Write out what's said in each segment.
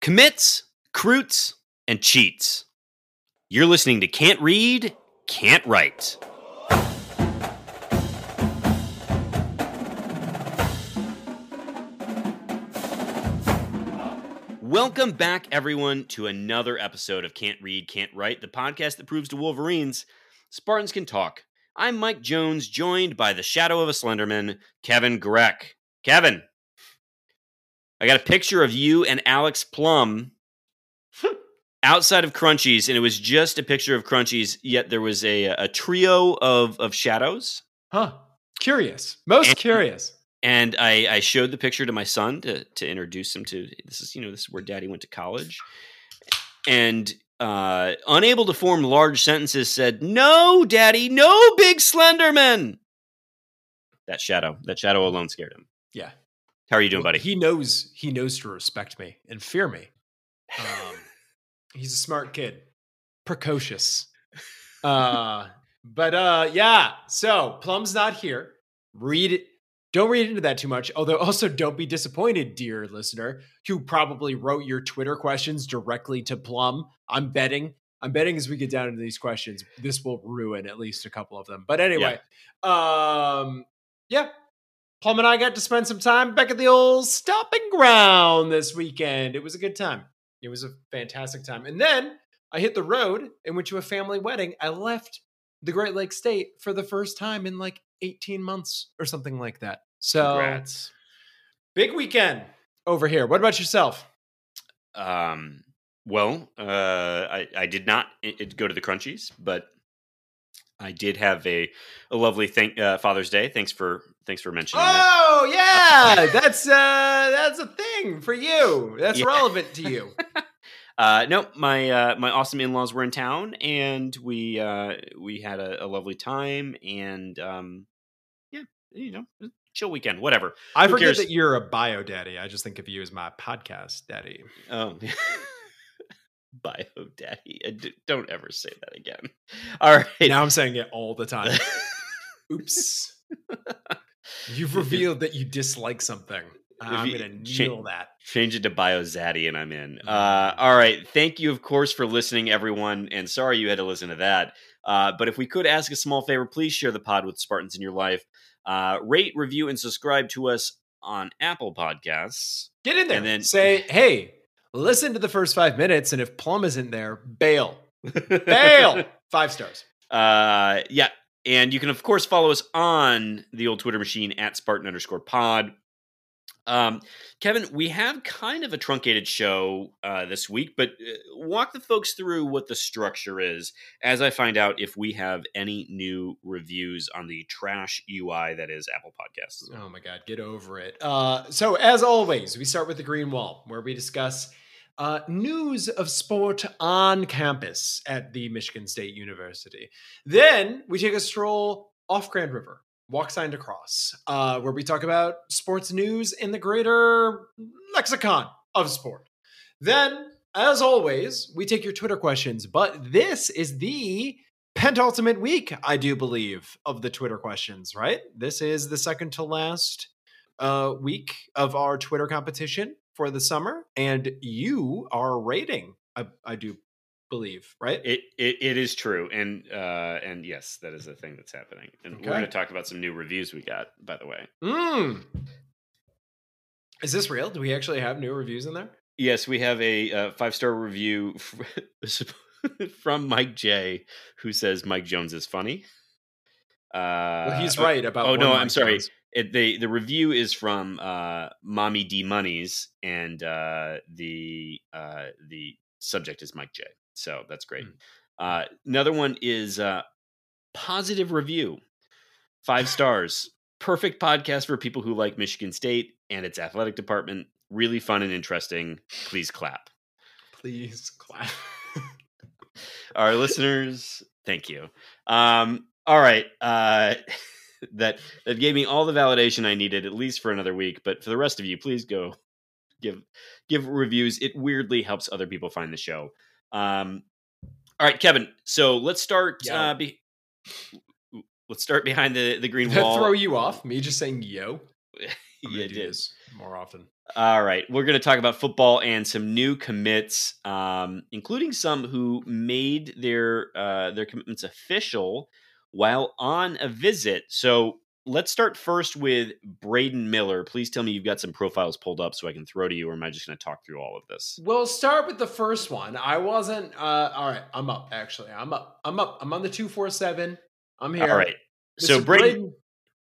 Commits, Croots, and Cheats. You're listening to Can't Read, Can't Write. Welcome back, everyone, to another episode of Can't Read, Can't Write, the podcast that proves to Wolverines Spartans can talk. I'm Mike Jones, joined by the shadow of a Slenderman, Kevin Greck. Kevin, I got a picture of you and Alex Plum outside of Crunchies, and it was just a picture of Crunchies, yet there was a, a trio of, of shadows. Huh. Curious. Most And- curious. And I, I showed the picture to my son to, to introduce him to this is, you know, this is where daddy went to college. And uh, unable to form large sentences, said, No, daddy, no big Slenderman. That shadow, that shadow alone scared him. Yeah. How are you doing, buddy? He knows he knows to respect me and fear me. Um, he's a smart kid. Precocious. Uh but uh yeah, so Plum's not here. Read it. Don't read into that too much. Although also don't be disappointed, dear listener, who probably wrote your Twitter questions directly to Plum. I'm betting. I'm betting as we get down into these questions, this will ruin at least a couple of them. But anyway, um yeah, Plum and I got to spend some time back at the old stomping ground this weekend. It was a good time. It was a fantastic time. And then I hit the road and went to a family wedding. I left the Great Lakes State for the first time in like 18 months or something like that. So Congrats. big weekend over here. What about yourself? Um, well, uh, I, I did not i- i- go to the Crunchies, but I did have a, a lovely thank, uh, Father's Day. Thanks for thanks for mentioning that. Oh yeah, that's uh that's a thing for you. That's Yeah. relevant to you. Uh, no, my uh, my awesome in laws were in town, and we uh, we had a, a lovely time, and um, yeah, you know, chill weekend, whatever. I Who forget cares? that you're a bio daddy. I just think of you as my podcast daddy. Oh. Bio daddy. Uh, d- Don't ever say that again. All right. Now I'm saying it all the time. Oops. You've revealed that you dislike something. I'm going to kneel that. Change it to Bio Zaddy, and I'm in. Mm. Uh, all right. Thank you, of course, for listening, everyone. And sorry you had to listen to that. Uh, but if we could ask a small favor, please share the pod with Spartans in your life. Uh, rate, review, and subscribe to us on Apple Podcasts. Get in there And then- say, hey, listen to the first five minutes, and if Plum isn't there, bail. Bail. Five stars. Uh, yeah. And you can, of course, follow us on the old Twitter machine at Spartan underscore pod. Um, Kevin, we have kind of a truncated show uh, this week, but uh, walk the folks through what the structure is as I find out if we have any new reviews on the trash UI that is Apple Podcasts. Oh my God, get over it. Uh, so, as always, we start with the Green Wall, where we discuss uh, news of sport on campus at the Michigan State University. Then we take a stroll off Grand River, walk signed across, uh, where we talk about sports news in the greater lexicon of sport. Then, as always, we take your Twitter questions, but this is the penultimate week, I do believe, of the Twitter questions, right? This is the second to last uh, week of our Twitter competition for the summer, and you are rating, I, I do believe, right? It, it it is true, and uh, and yes, that is a thing that's happening. And we're going to talk about some new reviews we got, by the way. Mm. Is this real? Do we actually have new reviews in there? Yes, we have a uh, five star review from Mike J, who says Mike Jones is funny. Uh, Well, he's oh, right about. Oh no, Mike I'm sorry. Jones. It, the the review is from uh, Mommy D Monies, and uh, the uh, the subject is Mike J. So that's great. Uh, another one is uh, positive review, five stars. Perfect podcast for people who like Michigan State and its athletic department. really fun and interesting. Please clap. Please clap. Our listeners, thank you. Um, all right. That that gave me all the validation I needed, at least for another week. But for the rest of you, please go give give reviews. It weirdly helps other people find the show. Um, all right, Kevin. So let's start. Uh, be, let's start behind the the green wall. throw you off? Me just saying yo? Yeah, it this more often. All right, we're going to talk about football and some new commits, um, including some who made their uh, their commitments official while on a visit. So let's start first with Braden Miller. Please tell me you've got some profiles pulled up so I can throw to you, or am I just going to talk through all of this? We'll start with the first one. I wasn't. Uh, all right, I'm up. Actually, I'm up. I'm up. I'm on the two four seven. I'm here. All right. So Mr. Braden,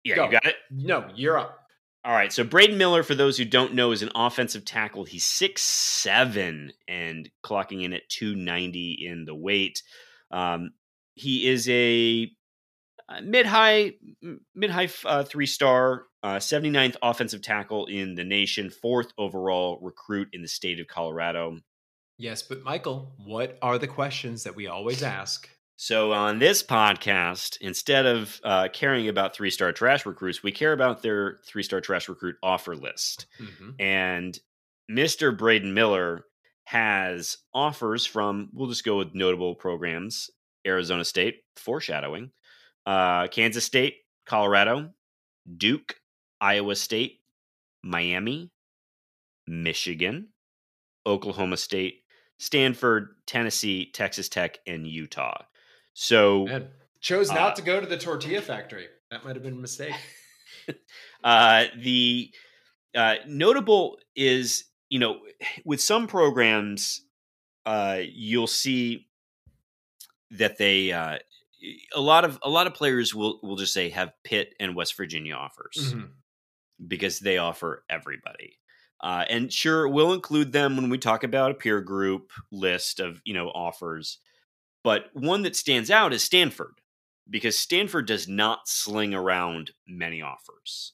yeah, go. you got it. No, you're up. All right. So Braden Miller, for those who don't know, is an offensive tackle. He's six seven and clocking in at 290 in the weight. Um, he is a mid high mid high uh, three star, uh, 79th offensive tackle in the nation, fourth overall recruit in the state of Colorado. Yes, but Michael, what are the questions that we always ask? So on this podcast, instead of uh, caring about three star trash recruits, we care about their three star trash recruit offer list. Mhm. And Mr. Braden Miller has offers from, we'll just go with notable programs Arizona State, foreshadowing, uh, Kansas State, Colorado, Duke, Iowa State, Miami, Michigan, Oklahoma State, Stanford, Tennessee, Texas Tech, and Utah. So, Man, chose not Uh, to go to the tortilla factory. That might have been a mistake. uh, the uh, notable is you know with some programs uh, you'll see that they uh, a lot of a lot of players will will just say have Pitt and West Virginia offers Mhm. because they offer everybody. Uh, and sure, we'll include them when we talk about a peer group list of you know offers. But one that stands out is Stanford because Stanford does not sling around many offers.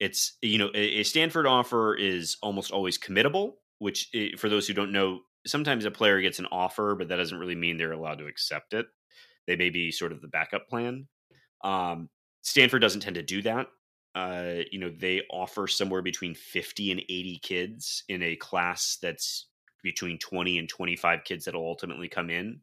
It's you know a, a Stanford offer is almost always committable, which eh, for those who don't know, sometimes a player gets an offer, but that doesn't really mean they're allowed to accept it. They may be sort of the backup plan. Um, Stanford doesn't tend to do that. Uh, you know, they offer somewhere between 50 and 80 kids in a class that's between 20 and 25 kids that'll ultimately come in.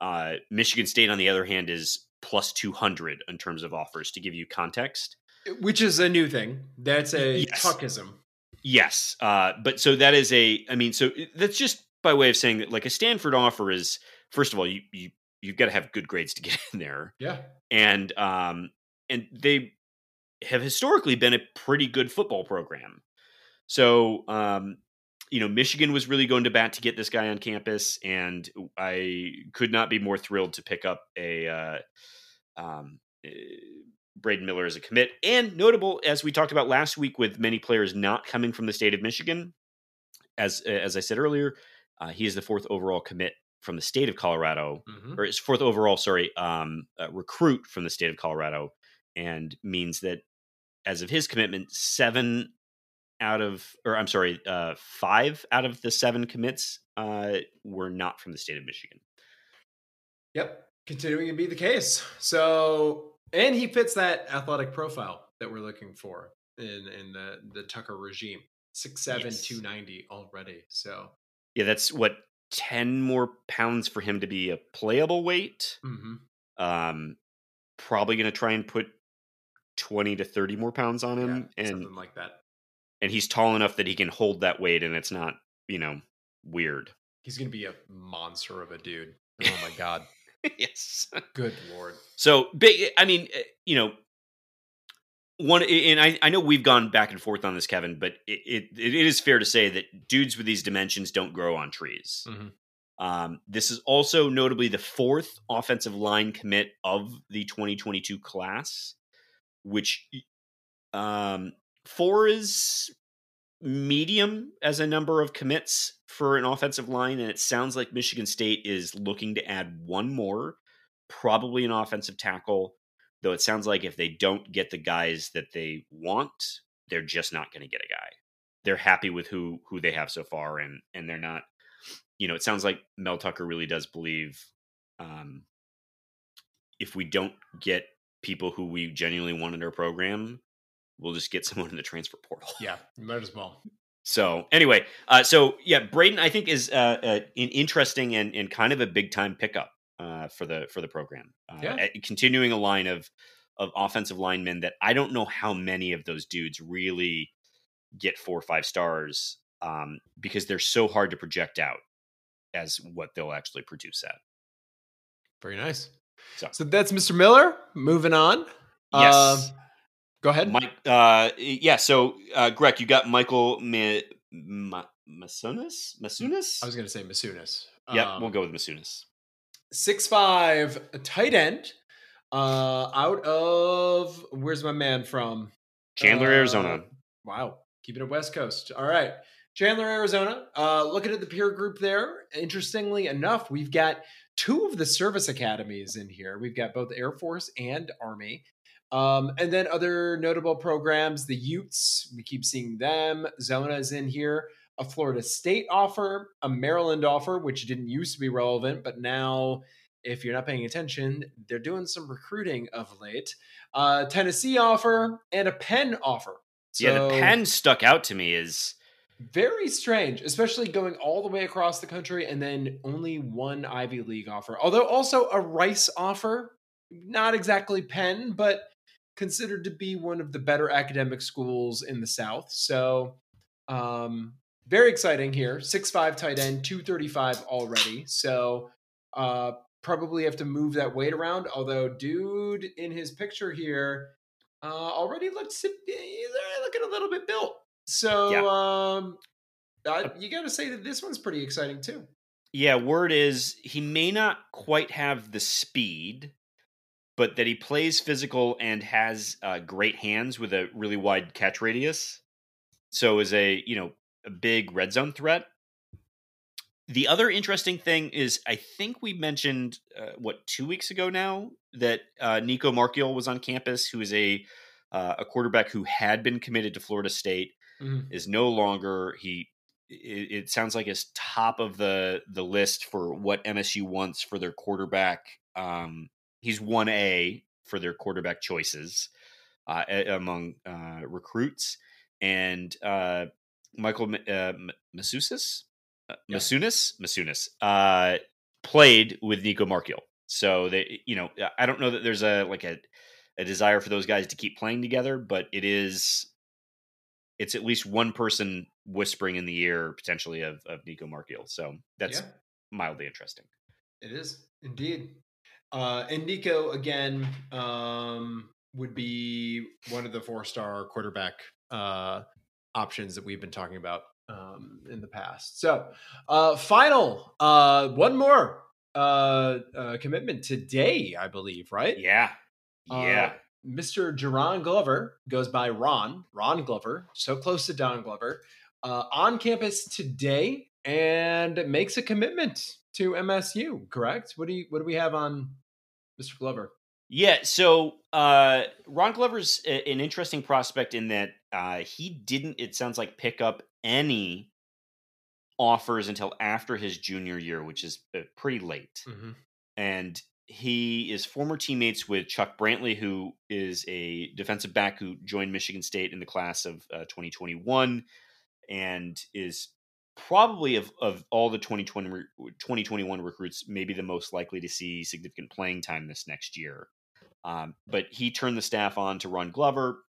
Uh, Michigan State, on the other hand, is plus 200 in terms of offers to give you context. Which is a new thing. That's a Yes. tuckism. Yes, uh, but so that is a. I mean, so that's just by way of saying that, like a Stanford offer is first of all, you you you've got to have good grades to get in there, Yeah. and um and they have historically been a pretty good football program. So um you know Michigan was really going to bat to get this guy on campus, and I could not be more thrilled to pick up a uh, um, eh, Braden Miller as a commit. And notable, as we talked about last week, with many players not coming from the state of Michigan, as as I said earlier, uh, he is the fourth overall commit from the state of Colorado, Mhm. or his fourth overall, sorry, um, uh, recruit from the state of Colorado, and means that as of his commitment, seven out of, or I'm sorry, uh, five out of the seven commits uh, were not from the state of Michigan. Yep. Continuing to be the case. So, and he fits that athletic profile that we're looking for in in the the Tucker regime. Six seven, Yes. two ninety already. So, Yeah, that's what ten more pounds for him to be a playable weight. mhm. Um, probably going to try and put twenty to thirty more pounds on him, yeah, and something like that. and he's tall enough that he can hold that weight, and it's not you know weird. He's gonna be a monster of a dude. Oh my god. yes. Good lord. So big. I mean, eh, you know, one, and I, I know we've gone back and forth on this, Kevin, but it, it, it is fair to say that dudes with these dimensions don't grow on trees. Mhm. Um, this is also notably the fourth offensive line commit of the 2022 class, which um, four is medium as a number of commits for an offensive line, and it sounds like Michigan State is looking to add one more, probably an offensive tackle. Though it sounds like if they don't get the guys that they want, they're just not going to get a guy. they're happy with who who they have so far, and and they're not. You know, it sounds like Mel Tucker really does believe um, if we don't get people who we genuinely want in our program, we'll just get someone in the transfer portal. Yeah, might as well. So anyway, uh, so yeah, Braden I think is uh, uh, an interesting and, and kind of a big time pickup uh, for the for the program. Uh, Yeah. continuing a line of of offensive linemen that I don't know how many of those dudes really get four or five stars um, because they're so hard to project out as what they'll actually produce at. Very nice. So- So, that's Mr. Miller. Moving on. Yes. Uh, go ahead. Mike, uh, yeah. So, uh, Greg, you got Michael Ma- Ma- Masunas? Masunas? I was going to say Masunas. Yep, Um, we'll go with Masunas. Six five tight end. Uh, out of where's my man from? Chandler, Uh, Arizona. Wow, keeping it West Coast. All right, Chandler, Arizona. Uh, looking at the peer group there. Interestingly enough, we've got two of the service academies in here. We've got both Air Force and Army. Um, and then other notable programs, the Utes, we keep seeing them. Zona is in here. A Florida State offer, a Maryland offer, which didn't used to be relevant, but now, if you're not paying attention, they're doing some recruiting of late. Uh, Tennessee offer and a Penn offer. yeah, the Penn stuck out to me is very strange, especially going all the way across the country and then only one Ivy League offer. Although also a Rice offer, not exactly Penn, but considered to be one of the better academic schools in the South. So, um, very exciting here. Six five tight end, 235 already. So, uh, probably have to move that weight around. Although, dude in his picture here uh, already looks looking a little bit built. So Yeah. um, I, you got to say that this one's pretty exciting too. yeah, word is he may not quite have the speed, but that he plays physical and has uh, great hands with a really wide catch radius. So is a you know a big red zone threat. The other interesting thing is I think we mentioned uh, what two weeks ago now that uh, Nico Marchiol was on campus, who is a uh, a quarterback who had been committed to Florida State. is no longer he it, it sounds like is top of the the list for what MSU wants for their quarterback um he's 1A for their quarterback choices uh among uh recruits and uh Michael uh, M- Masusis uh, Yeah. Masunis Masunis uh played with Nico Marchiol so they you know I don't know that there's a like a a desire for those guys to keep playing together but it is it's at least one person whispering in the ear potentially of, of Nico Marchiol. So that's Yeah. mildly interesting. It is indeed. Uh, and Nico again um, would be one of the four-star quarterback uh, options that we've been talking about um, in the past. So, uh, final uh, one more uh, uh, commitment today, I believe. Right? Yeah. Uh, Yeah. Mr. Jaron Glover goes by Ron, Ron Glover, so close to Don Glover, uh, on campus today and makes a commitment to MSU. Correct? What do you what do we have on Mr. Glover? Yeah. So uh, Ron Glover's a- an interesting prospect in that uh, he didn't, it sounds like, pick up any offers until after his junior year, which is uh, pretty late. and he is former teammates with Chuck Brantley, who is a defensive back who joined Michigan State in the class of uh, 2021, and is probably of, of all the 2020 2021 recruits, maybe the most likely to see significant playing time this next year. Um, but he turned the staff on to Ron Glover,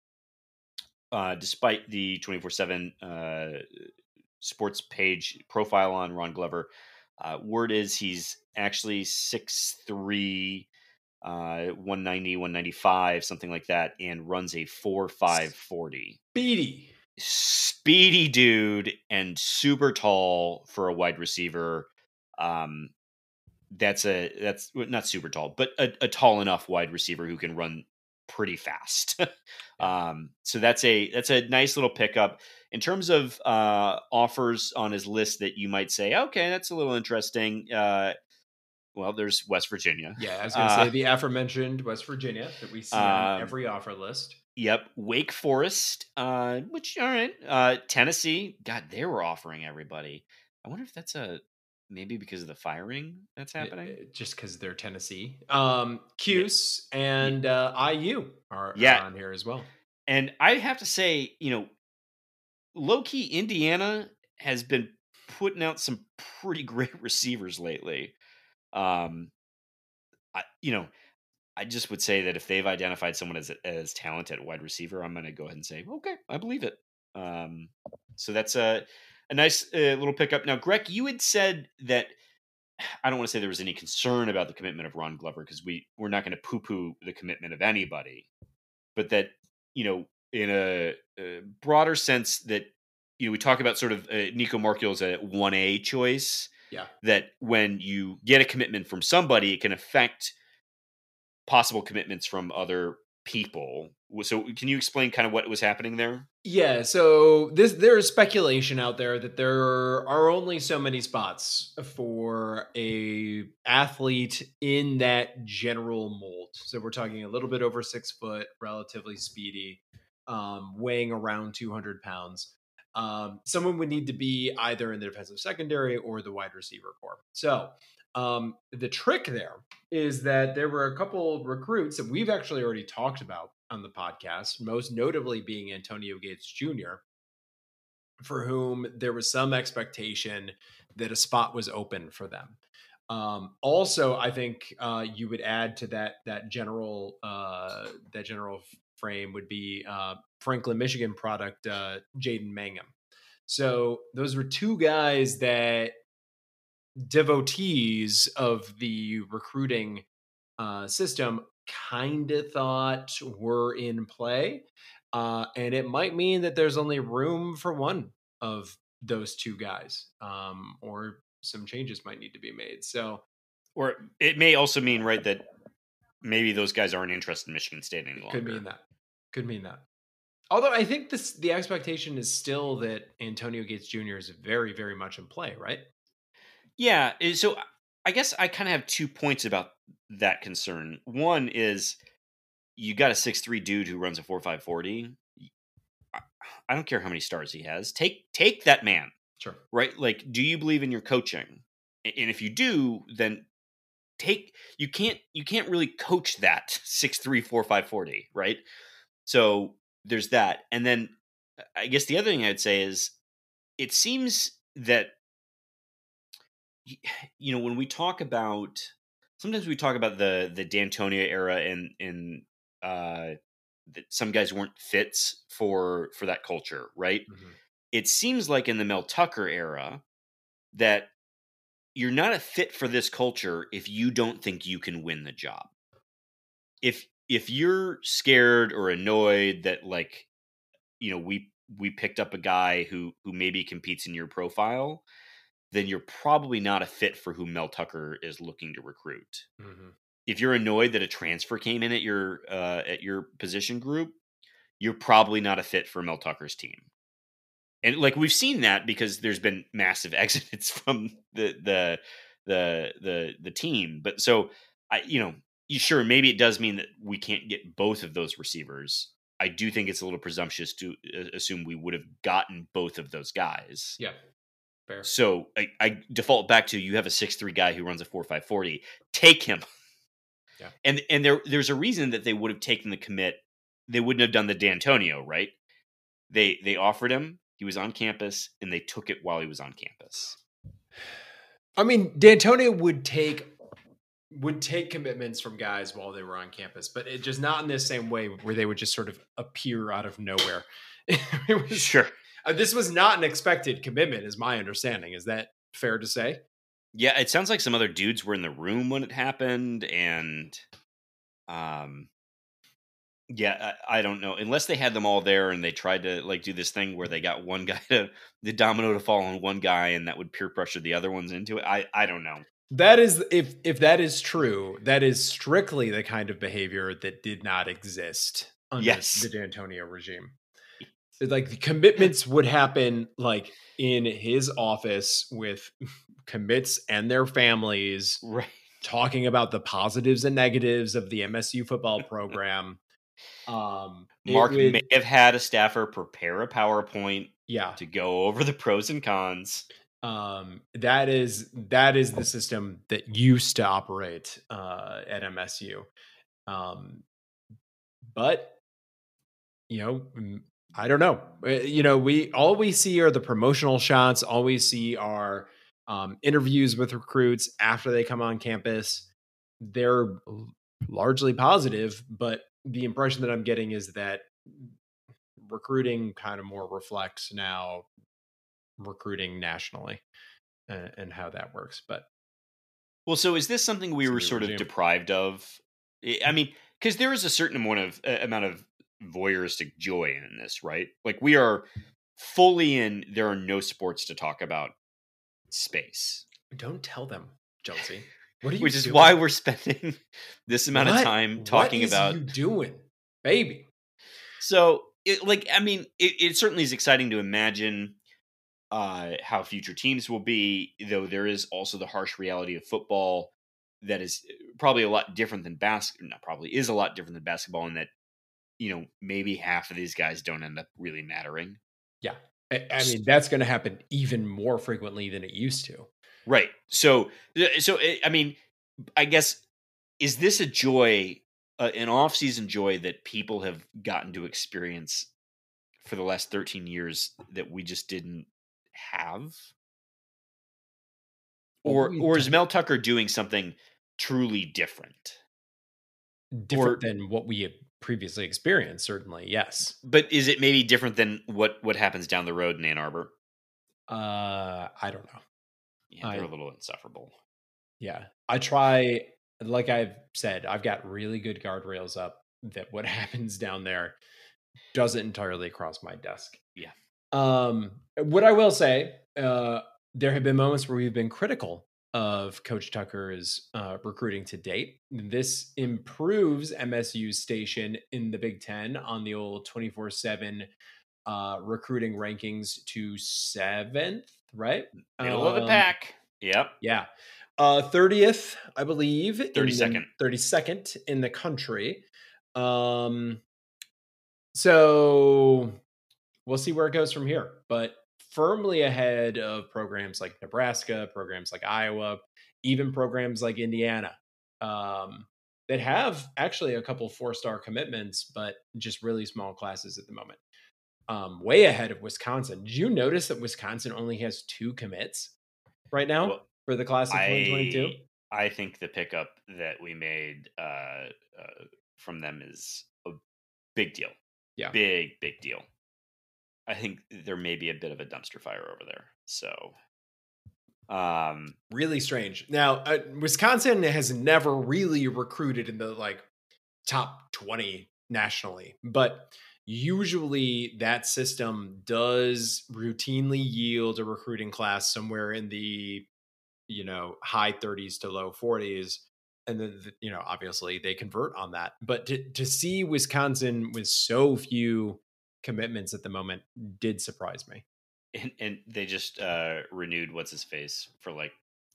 uh, despite the 24 7 uh, sports page profile on Ron Glover. Uh, word is he's actually 6'3, uh, 190, 195, something like that, and runs a 4 5 40. Beatty. Speedy dude and super tall for a wide receiver. Um, that's a that's not super tall, but a, a tall enough wide receiver who can run pretty fast. um, so that's a that's a nice little pickup in terms of uh, offers on his list that you might say, okay, that's a little interesting. Uh, well, there's West Virginia. Yeah, I was going to Uh, say the aforementioned West Virginia that we see um, on every offer list. Yep, Wake Forest, uh, which all right, uh, Tennessee. God, they were offering everybody. I wonder if that's a maybe because of the firing that's happening. Uh, Just because they're Tennessee. Um, Cuse and uh, IU are, are Yeah. on here as well. And I have to say, you know, low key Indiana has been putting out some pretty great receivers lately. Um, I, you know, I just would say that if they've identified someone as as talented wide receiver, I'm going to go ahead and say, okay, I believe it. Um, so that's a a nice uh, little pickup. Now, Greg, you had said that I don't want to say there was any concern about the commitment of Ron Glover because we we're not going to poo poo the commitment of anybody, but that you know in a, a broader sense that you know we talk about sort of uh, Nico Marchiol as a one A choice. Yeah. That when you get a commitment from somebody, it can affect possible commitments from other people. So, can you explain kind of what was happening there? Yeah, so this there is speculation out there that there are only so many spots for a athlete in that general mold. So we're talking a little bit over six foot, relatively speedy, um, weighing around two hundred pounds. Um, someone would need to be either in the defensive secondary or the wide receiver core. So um, the trick there is that there were a couple recruits that we've actually already talked about on the podcast, most notably being Antonio Gates Jr., for whom there was some expectation that a spot was open for them. Um, also, I think uh, you would add to that that general uh, that general frame would be uh, Franklin, Michigan product uh, Jaden Mangham. So those were two guys that devotees of the recruiting uh, system kind of thought were in play. Uh, and it might mean that there's only room for one of those two guys, um, or some changes might need to be made. So, Or it may also mean, right, that maybe those guys aren't interested in Michigan State any longer. could mean that. Could mean that. Although I think this, the expectation is still that Antonio Gates Jr. is very, very much in play, right? Yeah. eh, So I guess I kind of have two points about that concern. One is you got a six three dude who runs a four five forty. I- don't care how many stars he has. Take take that man, Sure. right? Like, do you believe in your coaching? And if you do, then take you can't you can't really coach that six three four five forty, right? So there's that. And then I guess the other thing I'd say is it seems that you know when we talk about sometimes we talk about the the D'Antonio era and and uh that some guys weren't fits for for that culture, right? It seems like in the Mel Tucker era that you're not a fit for this culture if you don't think you can win the job. If if you're scared or annoyed that like you know we we picked up a guy who who maybe competes in your profile, then you're probably not a fit for who Mel Tucker is looking to recruit. Mm-hmm. If you're annoyed that a transfer came in at your uh, at your position group, you're probably not a fit for Mel Tucker's team. And like we've seen that because there's been massive exits from the the the the the team. But so I you know, you sure maybe it does mean that we can't get both of those receivers. I do think it's a little presumptuous to uh, assume we would have gotten both of those guys. Yeah. Fair. So I, I default back to you have a six three guy who runs a four five forty. Take him. Yeah. And and there there's a reason that they would have taken the commit. They wouldn't have done the D'Antonio, right? They they offered him. He was on campus, and they took it while he was on campus. I mean, D'Antonio would take would take commitments from guys while they were on campus, but it just not in the same way where they would just sort of appear out of nowhere. it was, Sure. Uh, this was not an expected commitment, is my understanding. Is that fair to say? Yeah, it sounds like some other dudes were in the room when it happened, and um, yeah, I, I don't know. Unless they had them all there and they tried to like do this thing where they got one guy to the domino to fall on one guy, and that would peer pressure the other ones into it. I I don't know. That is if if that is true, that is strictly the kind of behavior that did not exist under Yes. the D'Antonio regime. Like the commitments would happen like in his office with commits and their families Right. talking about the positives and negatives of the MSU football program Um, Mark would- may have had a staffer prepare a PowerPoint yeah, to go over the pros and cons. um, that is that is the system that used to operate uh, at MSU. Um, but you know, I don't know. Uh, You know, we all we see are the promotional shots. All we see are um, interviews with recruits after they come on campus. They're largely positive, but the impression that I'm getting is that recruiting kind of more reflects now recruiting nationally and, and how that works. But Well, so is this something we were sort of deprived of? I I mean, because there is a certain amount of uh, amount of voyeuristic joy in this, right? Like we are fully in. There are no sports to talk about. Space, don't tell them, Chelsea. What are you which is doing? why we're spending this amount of time talking is about you doing, baby. So, it, like, I mean, it, it certainly is exciting to imagine uh, how future teams will be, though there is also the harsh reality of football that is uh, probably a lot different than basketball. Not probably is a lot different than basketball in that, you know, maybe half of these guys don't end up really mattering. I, I mean, that's going to happen even more frequently than it used to. Right. So, so eh, I mean, I guess is this a joy, uh, an off-season joy that people have gotten to experience for the last 13 years that we just didn't have? Or or is Mel Tucker doing something truly different? Different Or- than what we have previously experienced, certainly. Yes. But is it maybe different than what what happens down the road in Ann Arbor? Uh, I don't know. Yeah, they're I- a little insufferable. Yeah. I try, like I've said, I've got really good guardrails up that what happens down there doesn't entirely cross my desk. Yeah. Um, what I will say, uh, there have been moments where we've been critical of Coach Tucker's uh, recruiting to date. This improves MSU's station in the Big Ten on the old 24 7 uh, recruiting rankings to seventh, right? Middle of the Um, pack. Yep. yeah. Uh 30th, I believe. in the- 32nd. 32nd in the country. Um so we'll see where it goes from here, but firmly ahead of programs like Nebraska, programs like Iowa, even programs like Indiana. Um that have actually a couple four-star commitments, but just really small classes at the moment. Um, way ahead of Wisconsin. Did you notice that Wisconsin only has two commits right now? Well, for the class of 2022? I, I think the pickup that we made uh, uh, from them is a big deal. Yeah. Big, big deal. I think there may be a bit of a dumpster fire over there. So, um, Really strange. Now, uh, Wisconsin has never really recruited in the like top 20 nationally, but usually that system does routinely yield a recruiting class somewhere in the you know high 30s to low 40s and then you know obviously they convert on that but to, to see wisconsin with so few commitments at the moment did surprise me and, and they just uh, renewed what's his face for like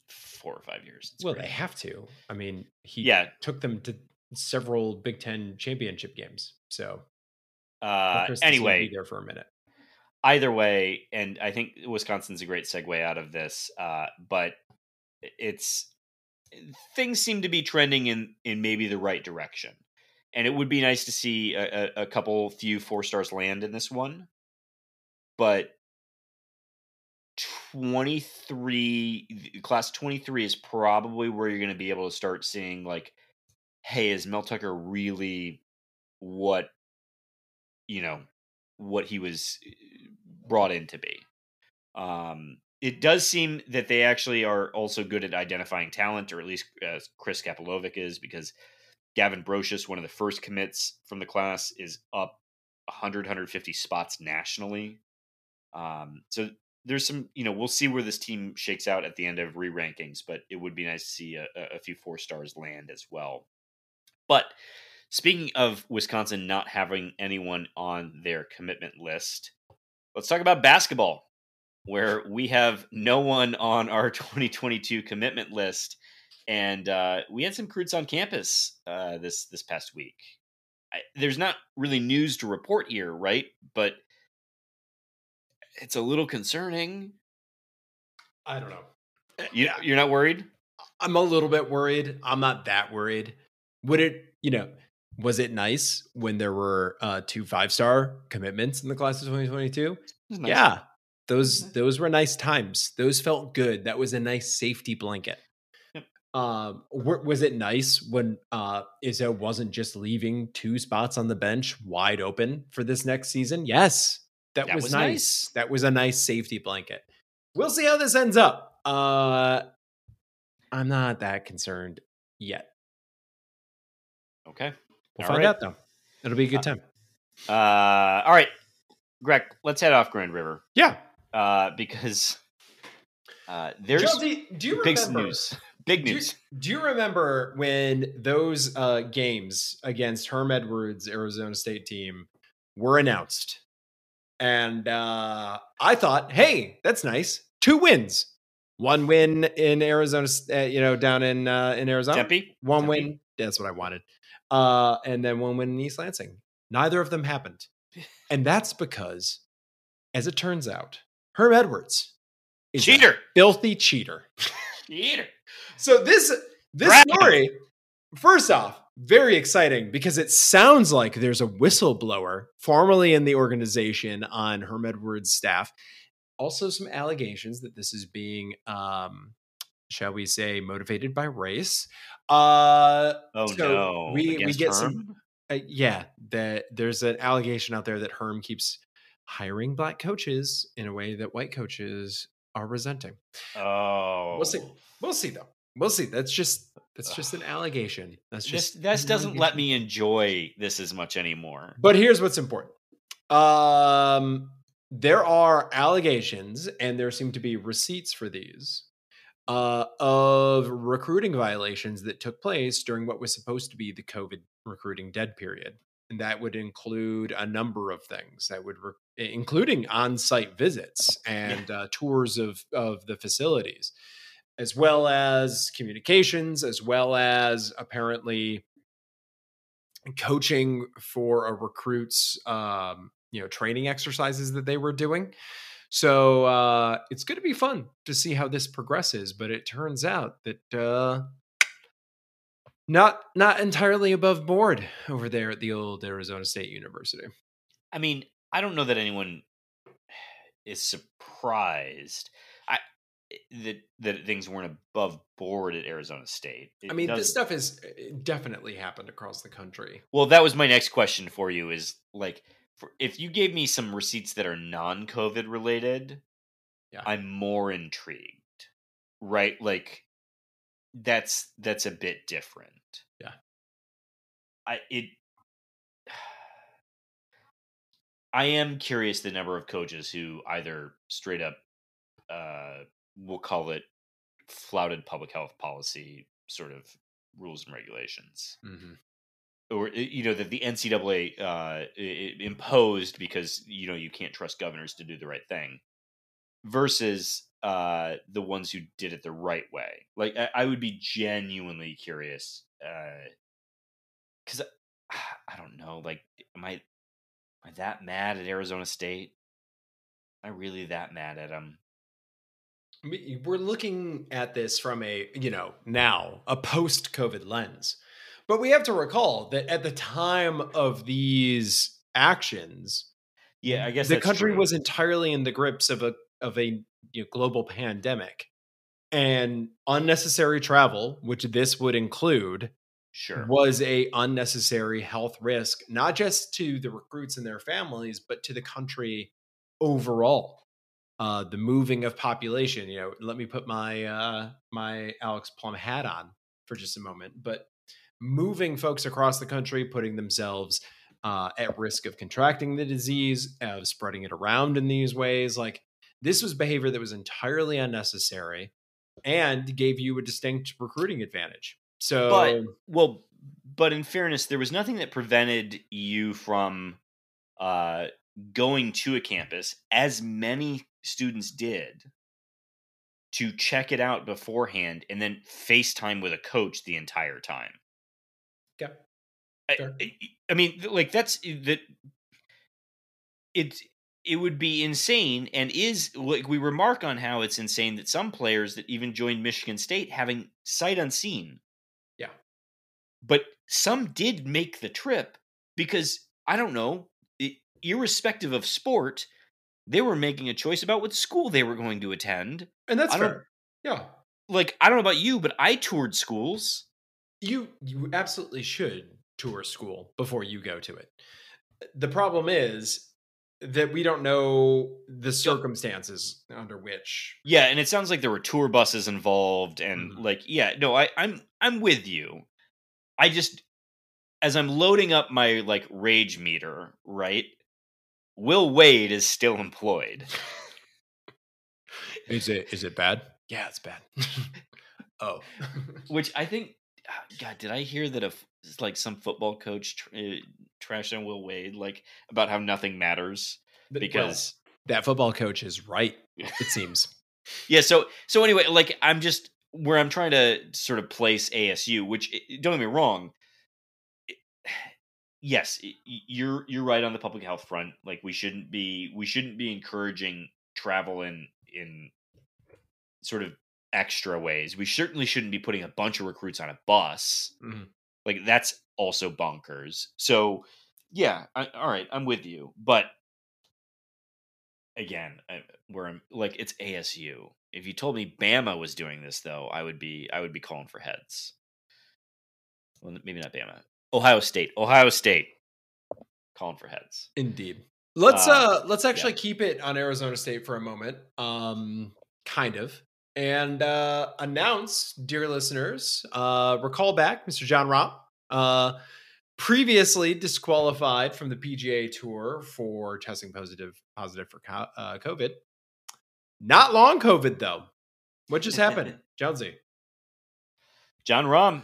four or five years. It's well great. they have to i mean he yeah. took them to several big ten championship games so Uh, Tucker's just gonna anyway, be there for a minute either way, and I think Wisconsin's a great segue out of this. Uh, but it's things seem to be trending in in maybe the right direction, and it would be nice to see a, a, a couple few four stars land in this one. But twenty three class twenty three is probably where you're going to be able to start seeing like, hey, is Mel Tucker really what you know what he was eh, brought in to be. Um, it does seem that they actually are also good at identifying talent, or at least uh, Chris Kapilovic is, because Gavin Broscious, one of the first commits from the class, is up 100, 150 spots nationally. Um, so there's some, you know, we'll see where this team shakes out at the end of re rankings, but it would be nice to see a, a few four stars land as well. But Speaking of Wisconsin not having anyone on their commitment list, let's talk about basketball, where we have no one on our 2022 commitment list, and uh, we had some recruits on campus uh, this this past week. I, there's not really news to report here, right? But it's a little concerning. I don't know. You, you're not worried? I'm a little bit worried. I'm not that worried. Would it, you know, was it nice when there were uh, two five star commitments in the class of 2022? Nice. Yeah, those Mhm. those were nice times. Those felt good. That was a nice safety blanket. Um, was it nice when uh, Izzo wasn't just leaving two spots on the bench wide open for this next season? Yes, that, That was, was nice. nice. That was a nice safety blanket. We'll see how this ends up. Uh, I'm not that concerned yet. Okay. We'll All find right. out though. It'll be a good Uh, time. Uh, all right, Greg, let's head off Grand River Yeah. uh, because uh, there's Jonesy, do you big remember? news. Big Do news. do you remember when those uh, games against Herm Edwards' Arizona State team were announced? And uh, I thought, hey, that's nice. Two wins. One win in Arizona, uh, you know, down in uh, in Arizona. Tempe. One Tempe? win. That's what I wanted. Uh, and then one win in East Lansing. Neither of them happened. And that's because, as it turns out, Herm Edwards is a Cheater. filthy cheater. Cheater. So this this story, first off, very exciting because it sounds like there's a whistleblower formerly in the organization on Herm Edwards' staff. Also, some allegations that this is being, um, shall we say, motivated by race. Uh, Oh So no. we- we get some- uh, yeah, that there's an allegation out there that Herm keeps hiring black coaches in a way that white coaches are resenting. Oh. We'll see. We'll see though. We'll see. That's just that's just an allegation. That's just this an doesn't let me enjoy this as much anymore. But here's what's important. Um there are allegations and there seem to be receipts for these uh, of recruiting violations that took place during what was supposed to be the COVID recruiting dead period. And that would include a number of things that would, re- including on site visits and uh, tours of, of the facilities, as well as communications, as well as apparently coaching for a recruit's um, you know training exercises that they were doing. So uh, it's going to be fun to see how this progresses. But it turns out that uh, not not entirely above board over there at the old Arizona State University. I mean, I don't know that anyone is surprised. That that things weren't above board at Arizona State. It I mean, this stuff has uh, definitely happened across the country. Well, that was my next question for you. Is like, for, if you gave me some receipts that are non-COVID related, Yeah. I'm more intrigued. Right? Like, that's that's a bit different. Yeah. I it. I am curious the number of coaches who either straight up, uh, we'll call it flouted public health policy sort of rules and regulations Mm-hmm. or uh, you know that the NCAA uh, i- i- imposed because you know you can't trust governors to do the right thing, versus uh, the ones who did it the right way. Like I, I would be genuinely curious because I don't know. Like, am I am I that mad at Arizona State? Am I really that mad at them? We're looking at this from a, you know, now a post COVID lens. But we have to recall that at the time of these actions, Yeah, I guess the country true. was entirely in the grips of a of a you know, global pandemic and unnecessary travel, which this would include, sure. was a unnecessary health risk, not just to the recruits and their families, but to the country overall. Uh, the moving of population, you know, let me put my uh, my Alex Plum hat on for just a moment, but moving folks across the country, putting themselves uh, at risk of contracting the disease, of spreading it around in these ways, like this was behavior that was entirely unnecessary and gave you a distinct recruiting advantage. So, but well but in fairness there was nothing that prevented you from uh going to a campus as many students did to check it out beforehand and then FaceTime with a coach the entire time. Okay. I, I mean, like that's that. It's it would be insane and is like we remark on how it's insane that some players that even joined Michigan State having sight unseen. Yeah. But some did make the trip because I don't know, it, irrespective of sport, they were making a choice about what school they were going to attend. And that's fair. Yeah. Like I don't know about you, but I toured schools. You you absolutely should tour school before you go to it. The problem is that we don't know the circumstances under which Yeah, and it sounds like there were tour buses involved, and Mhm. like, yeah, no, I, I'm I'm with you. I just as I'm loading up my like rage meter, right? Will Wade is still employed. is it is it bad? Yeah, it's bad. oh. Which I think, ah, God, did I hear that a f- like some football coach tr- trashed on Will Wade, like about how nothing matters But- well, because that football coach is right, it seems. yeah. So so anyway, like I'm just where I'm trying to sort of place ASU, which don't get me wrong. Yes, you're you're right on the public health front. Like we shouldn't be we shouldn't be encouraging travel in in sort of extra ways. We certainly shouldn't be putting a bunch of recruits on a bus. Mhm. Like that's also bonkers. So yeah, I, all right, I'm with you, but again, I, where I'm like it's ASU. If you told me Bama was doing this, though, I would be I would be calling for heads. Well, maybe not Bama. Ohio State. Ohio State. Calling for heads. Indeed. Let's Uh, uh let's actually keep it on Arizona State for a moment. Um kind of. And uh announce, dear listeners, uh recall back Mr. Jon Rahm, uh previously disqualified from the PGA Tour for testing positive positive for co- uh, COVID. Not long COVID though. What just happened, Jonesy? Jon Rahm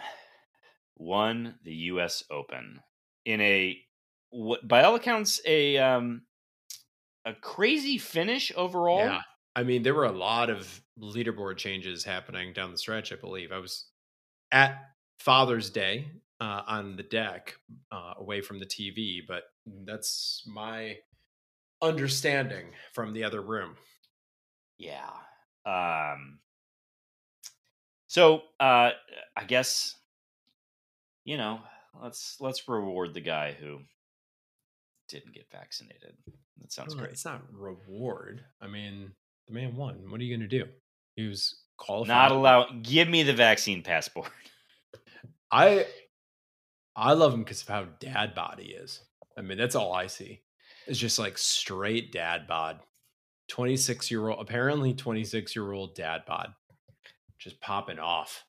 won the U.S. Open in a what by all accounts a um a crazy finish overall. Yeah. I mean, there were a lot of leaderboard changes happening down the stretch, I believe. I was at Father's Day uh, on the deck uh, away from the TV, but that's my understanding from the other room. Yeah. Um so uh I guess you know, let's let's reward the guy who didn't get vaccinated. That sounds Well, great. It's not reward. I mean, the man won. What are you going to do? He was qualified. Not allow give me the vaccine passport. I I love him because of how dad bod he is. I mean, that's all I see. It's just like straight dad bod. 26 year old, apparently 26 year old dad bod. Just popping off.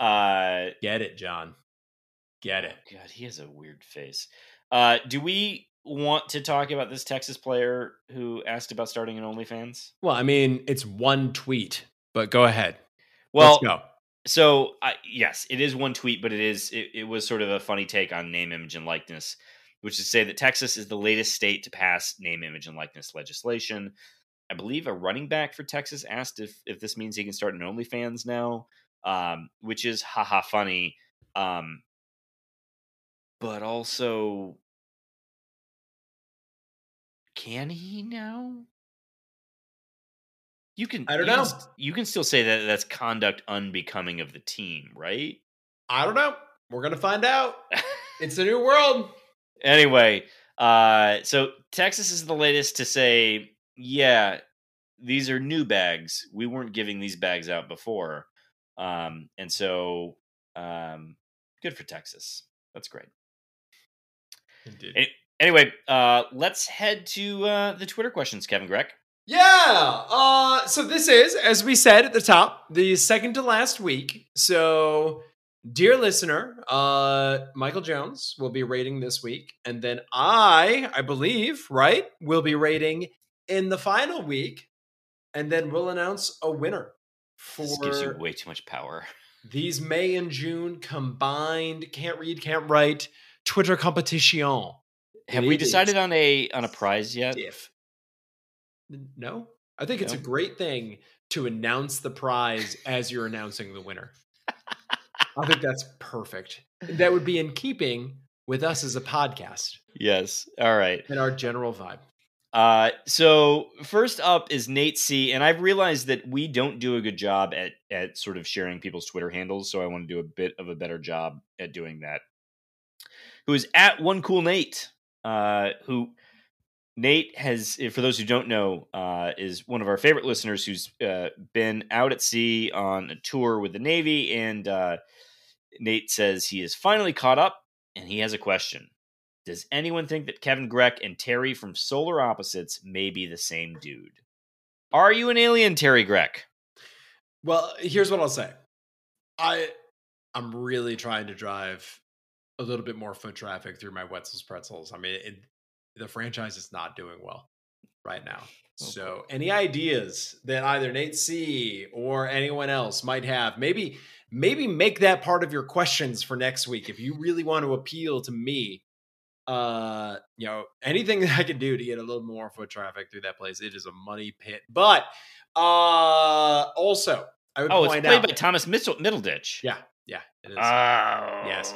Uh Get it, Jon. Get it. God, he has a weird face. Uh do we want to talk about this Texas player who asked about starting an OnlyFans? Well, I mean, it's one tweet, but go ahead. Well, Let's go. So I yes, it is one tweet, but it is it, it was sort of a funny take on name, image, and likeness, which is to say that Texas is the latest state to pass name, image, and likeness legislation. I believe a running back for Texas asked if if this means he can start an OnlyFans now, um, which is haha funny, um, but also can he now? You can. I don't you know. st- you can still say that that's conduct unbecoming of the team, right? I don't know. We're going to find out. It's a new world. anyway, uh, so Texas is the latest to say, yeah, these are new bags. We weren't giving these bags out before, um, and so um, good for Texas. That's great. Indeed. Any- Anyway, uh, let's head to uh, the Twitter questions, Kevin Greck. Yeah. Uh, so this is, as we said at the top, the second to last week. So, dear listener, uh, Michael Jones will be rating this week, and then I, I believe, right, will be rating in the final week, and then we'll announce a winner This gives you way too much power. these May and June combined can't read, can't write Twitter competition. Have It we decided on a on a prize yet? If no, I think it's a great thing to announce the prize as you're announcing the winner. I think that's perfect. That would be in keeping with us as a podcast Yes. All right. and our general vibe. Uh, so first up is Nate C, and I've realized that we don't do a good job at at sort of sharing people's Twitter handles, so I want to do a bit of a better job at doing that. Who is at one cool Nate? Uh, who Nate has, for those who don't know, uh, is one of our favorite listeners who's uh, been out at sea on a tour with the Navy, and uh, Nate says he is finally caught up, and he has a question. Does anyone think that Kevin Greck and Terry from Solar Opposites may be the same dude? Are you an alien, Terry Greck? Well, here's what I'll say. I I'm really trying to drive a little bit more foot traffic through my Wetzel's Pretzels. I mean, it, the franchise is not doing well right now. So, any ideas that either Nate C or anyone else might have, maybe maybe make that part of your questions for next week if you really want to appeal to me. Uh, you know, anything that I can do to get a little more foot traffic through that place, it is a money pit. But uh also, I would Oh, it's played out by Thomas Mitchell, Middleditch. yeah, yeah, it is. Oh. Yes.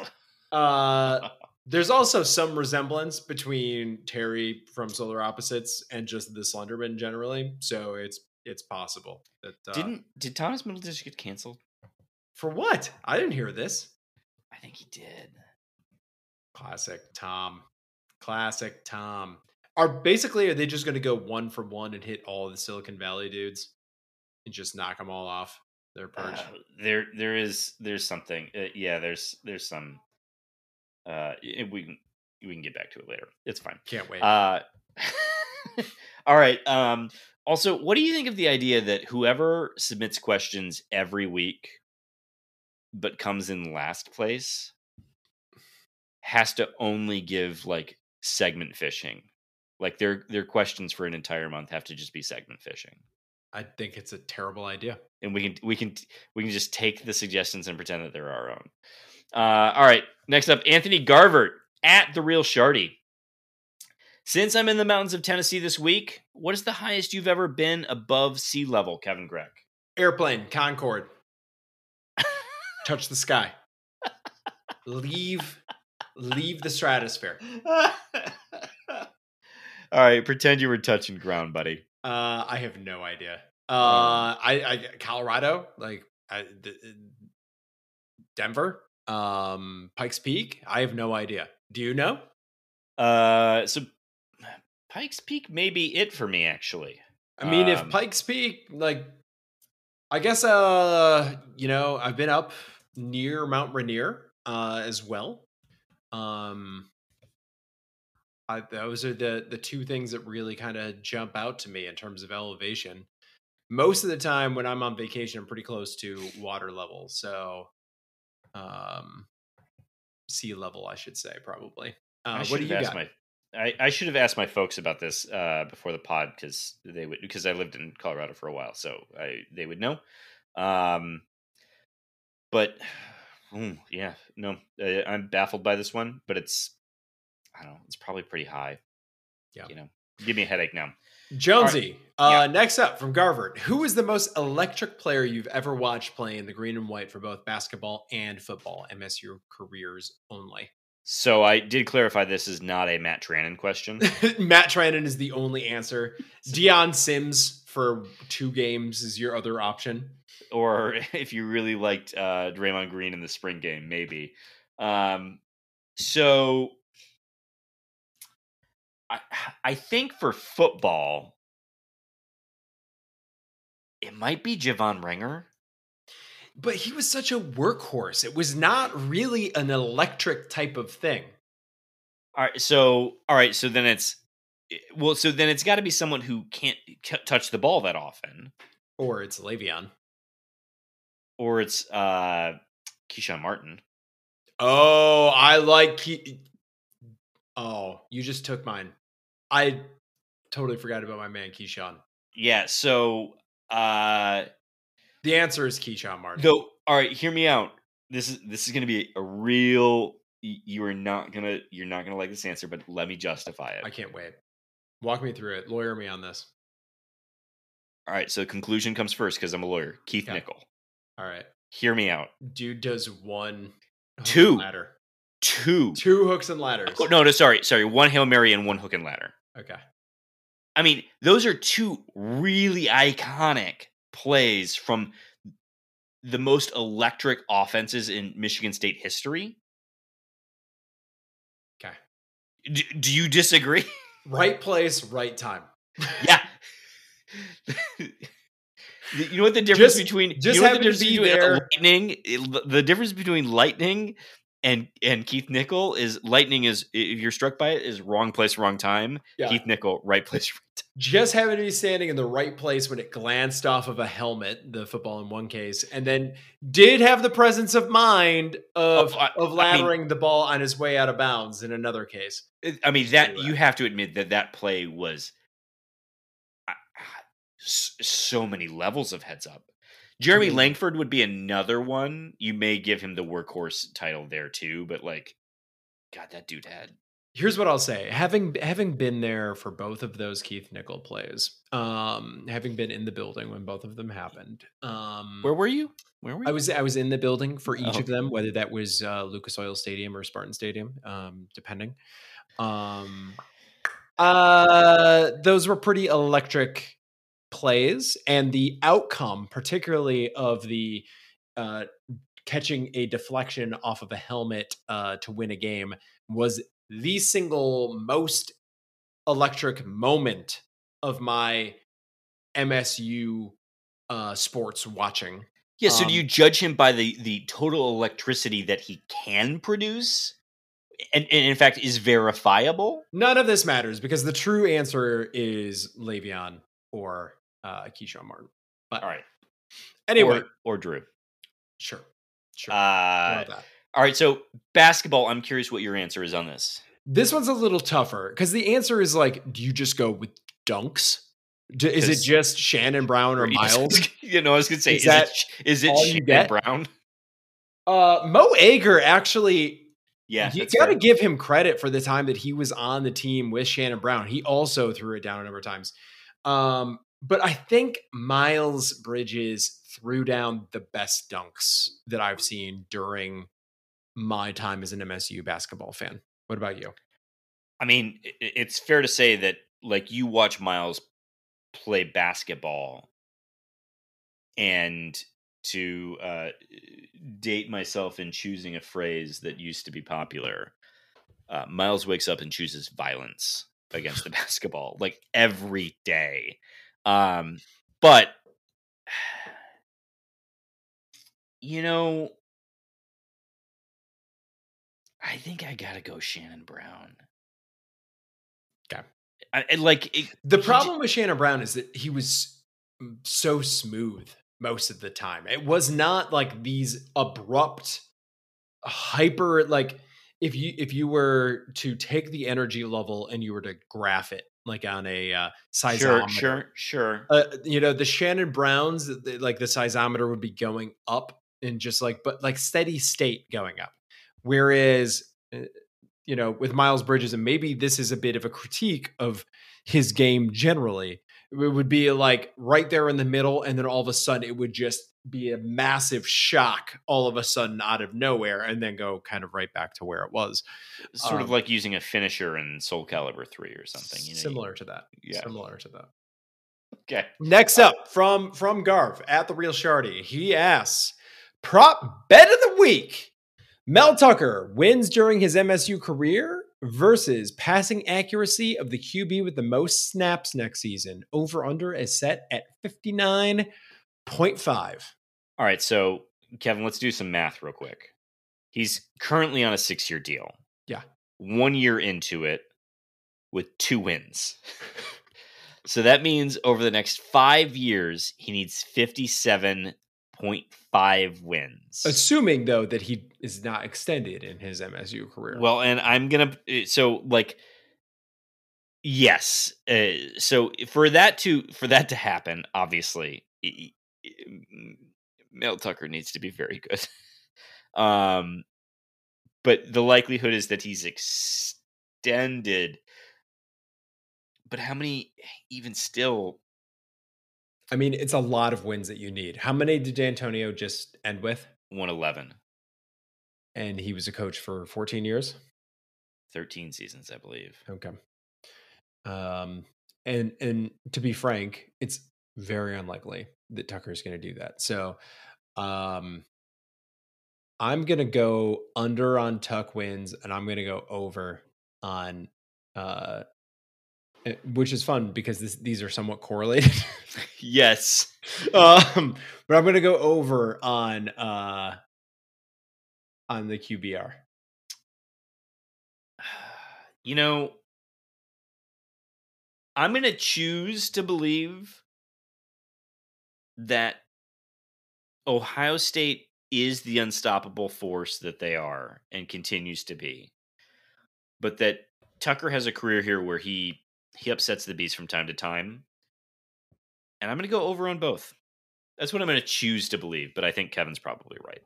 Uh, there's also some resemblance between Terry from Solar Opposites and just the Slenderman generally. So it's it's possible that uh, Didn't did Thomas Middleditch get canceled? for what I didn't hear this. I think he did. Classic Tom, classic Tom. Are basically are they just going to go one for one and hit all the Silicon Valley dudes and just knock them all off their perch? Uh, there there is there's something. Uh, yeah, there's there's some. Uh, we can we can get back to it later. It's fine. Can't wait. Uh, all right. Um, also, what do you think of the idea that whoever submits questions every week, but comes in last place, has to only give like segment fishing? Like their their questions for an entire month have to just be segment fishing, I think it's a terrible idea. and we can we can we can just take the suggestions and pretend that they're our own. Uh, all right. Next up, Anthony Garvert at the Real Shardy. Since I'm in the mountains of Tennessee this week, what is the highest you've ever been above sea level, Kevin Gregg? Airplane, Concorde. Touch the sky. leave leave the stratosphere. All right, pretend you were touching ground, buddy. Uh I have no idea. Uh I I Colorado, like I, the, Denver, um Pikes Peak, I have no idea. Do you know? Uh, so Pikes Peak may be it for me, actually. I mean, Um, if Pikes Peak, like, I guess, uh, you know, I've been up near Mount Rainier, uh, as well. Um, I, those are the the two things that really kind of jump out to me in terms of elevation. Most of the time, when I'm on vacation, I'm pretty close to water level, so, um, sea level, I should say, probably. Uh, I what should do have you asked got? my I, I should have asked my folks about this uh, before the pod because they would because I lived in Colorado for a while, so I they would know. Um, but mm, yeah, no, uh, I'm baffled by this one, but it's I don't know, it's probably pretty high. Yeah. you know, give me a headache now. Jonesy. Uh, Yeah. Next up from Garvard, who is the most electric player you've ever watched playing the green and white for both basketball and football, MSU careers only? So I did clarify this is not a Matt Trannon question. Matt Trannon is the only answer. Dion Sims for two games is your other option. or if you really liked uh, Draymond Green in the spring game, maybe. Um, so I I think for football, it might be Javon Ringer. But he was such a workhorse. It was not really an electric type of thing. All right, so all right, so then it's well, so then it's got to be someone who can't touch the ball that often, Or it's Le'Veon. or it's uh, Keshawn Martin. Oh, I like. Ke- oh, you just took mine. I totally forgot about my man Keshawn. Yeah, so uh, The answer is Keshawn Martin. Though, all right, hear me out. This is this is going to be a real. You are not gonna you're not gonna like this answer, but let me justify it. I can't wait. Walk me through it. Lawyer me on this. All right, so conclusion comes first because I'm a lawyer. Keith Yeah. Nickel. All right. Hear me out. Dude does one Two. Two. Two hooks and ladders. Oh, no, no, sorry, sorry. One hail mary and one hook and ladder. Okay. I mean, those are two really iconic plays from the most electric offenses in Michigan State history. Okay. D- do you disagree? Right place, right time. yeah. you know what the difference Just- between just you know having the to be between there- lightning eh, the difference between lightning and and Keith Nichol is lightning is if you're struck by it is wrong place wrong time. Yeah. Keith Nichol right place right time. Just having to be standing in the right place when it glanced off of a helmet, the football in one case, and then did have the presence of mind of Of, I- of I mean- the ball on his way out of bounds in another case. I mean that you have to admit that that play was so many levels of heads up. Jeremy mean- Langford would be another one. You may give him the workhorse title there too, but like, God, that dude had Here's what I'll say: having having been there for both of those Keith Nichol plays, um, having been in the building when both of them happened, um, Where were you? Where were you? I was I was in the building for each Oh, of them, whether that was uh, Lucas Oil Stadium or Spartan Stadium, um, depending. Um, uh, those were pretty electric plays, and the outcome, particularly of the uh, catching a deflection off of a helmet uh, to win a game, was the single most electric moment of my MSU uh, sports watching. Yeah, so do Um, you judge him by the the total electricity that he can produce, and, and in fact is verifiable? None of this matters because the true answer is Le'Veon or uh, Keshawn Martin. But All right. anyway, or, or Drew. sure, sure. Uh, How about that? all right. So basketball. I'm curious what your answer is on this. This one's a little tougher because the answer is like, do you just go with dunks? D- is it just Shannon Brown or Miles? you know, I was gonna say, Is is, that it is it Shannon get? Brown? Uh, Mo Ager actually Yeah, you got to give him credit for the time that he was on the team with Shannon Brown. He also threw it down a number of times. Um, but I think Miles Bridges threw down the best dunks that I've seen during my time as an MSU basketball fan. What about you? I mean, it's fair to say that like you watch Miles play basketball, and to uh, date myself in choosing a phrase that used to be popular, uh, Miles wakes up and chooses violence against the basketball like every day. Um, but you know, I think I gotta go Shannon Brown. Okay. I, I- like it, The problem with Shannon Brown is that he was so smooth most of the time. It was not like these abrupt, hyper like if you if you were to take the energy level and you were to graph it like on a uh, sure, seismometer, sure, sure. uh, you know the Shannon Browns, the- the- like the seismometer would be going up and just like but like steady state going up, whereas uh, you know with Miles Bridges and maybe this is a bit of a critique of his game generally. It would be like right there in the middle, and then all of a sudden it would just be a massive shock all of a sudden out of nowhere, and then go kind of right back to where it was. sort of um, like using a finisher in Soul Calibur three or something. You know, you- Similar to that. yeah. Similar to that. Okay. Next up from from Garv at the Real Shardy, he asks, "Prop bet of the week: Mel Tucker wins during his MSU career versus passing accuracy of the QB with the most snaps next season. Over under is set at fifty nine point five. All right. So Kevin, let's do some math real quick. He's currently on a six year deal. Yeah. One year into it with two wins. so that means over the next five years, he needs 57.5 wins. Assuming though that he is not extended in his MSU career. Well, and I'm gonna uh, so like yes. Uh, so for that to for that to happen, obviously, Mel Tucker needs to be very good. um, but the likelihood is that he's extended. But how many? Even still, I mean, it's a lot of wins that you need. How many did D'Antonio just end with? 111. and he was a coach for 14 years. 13 seasons, I believe. Okay. Um, and and to be frank, it's very unlikely that Tucker is going to do that. So, um, I'm going to go under on Tuck wins, and I'm going to go over on, uh, eh, which is fun because this, these are somewhat correlated. yes. um, but I'm going to go over on uh on the QBR. You know, I'm going to choose to believe that Ohio State is the unstoppable force that they are and continues to be. But that Tucker has a career here where he he upsets the beast from time to time. And I'm going to go over on both. That's what I'm going to choose to believe, but I think Kevin's probably right.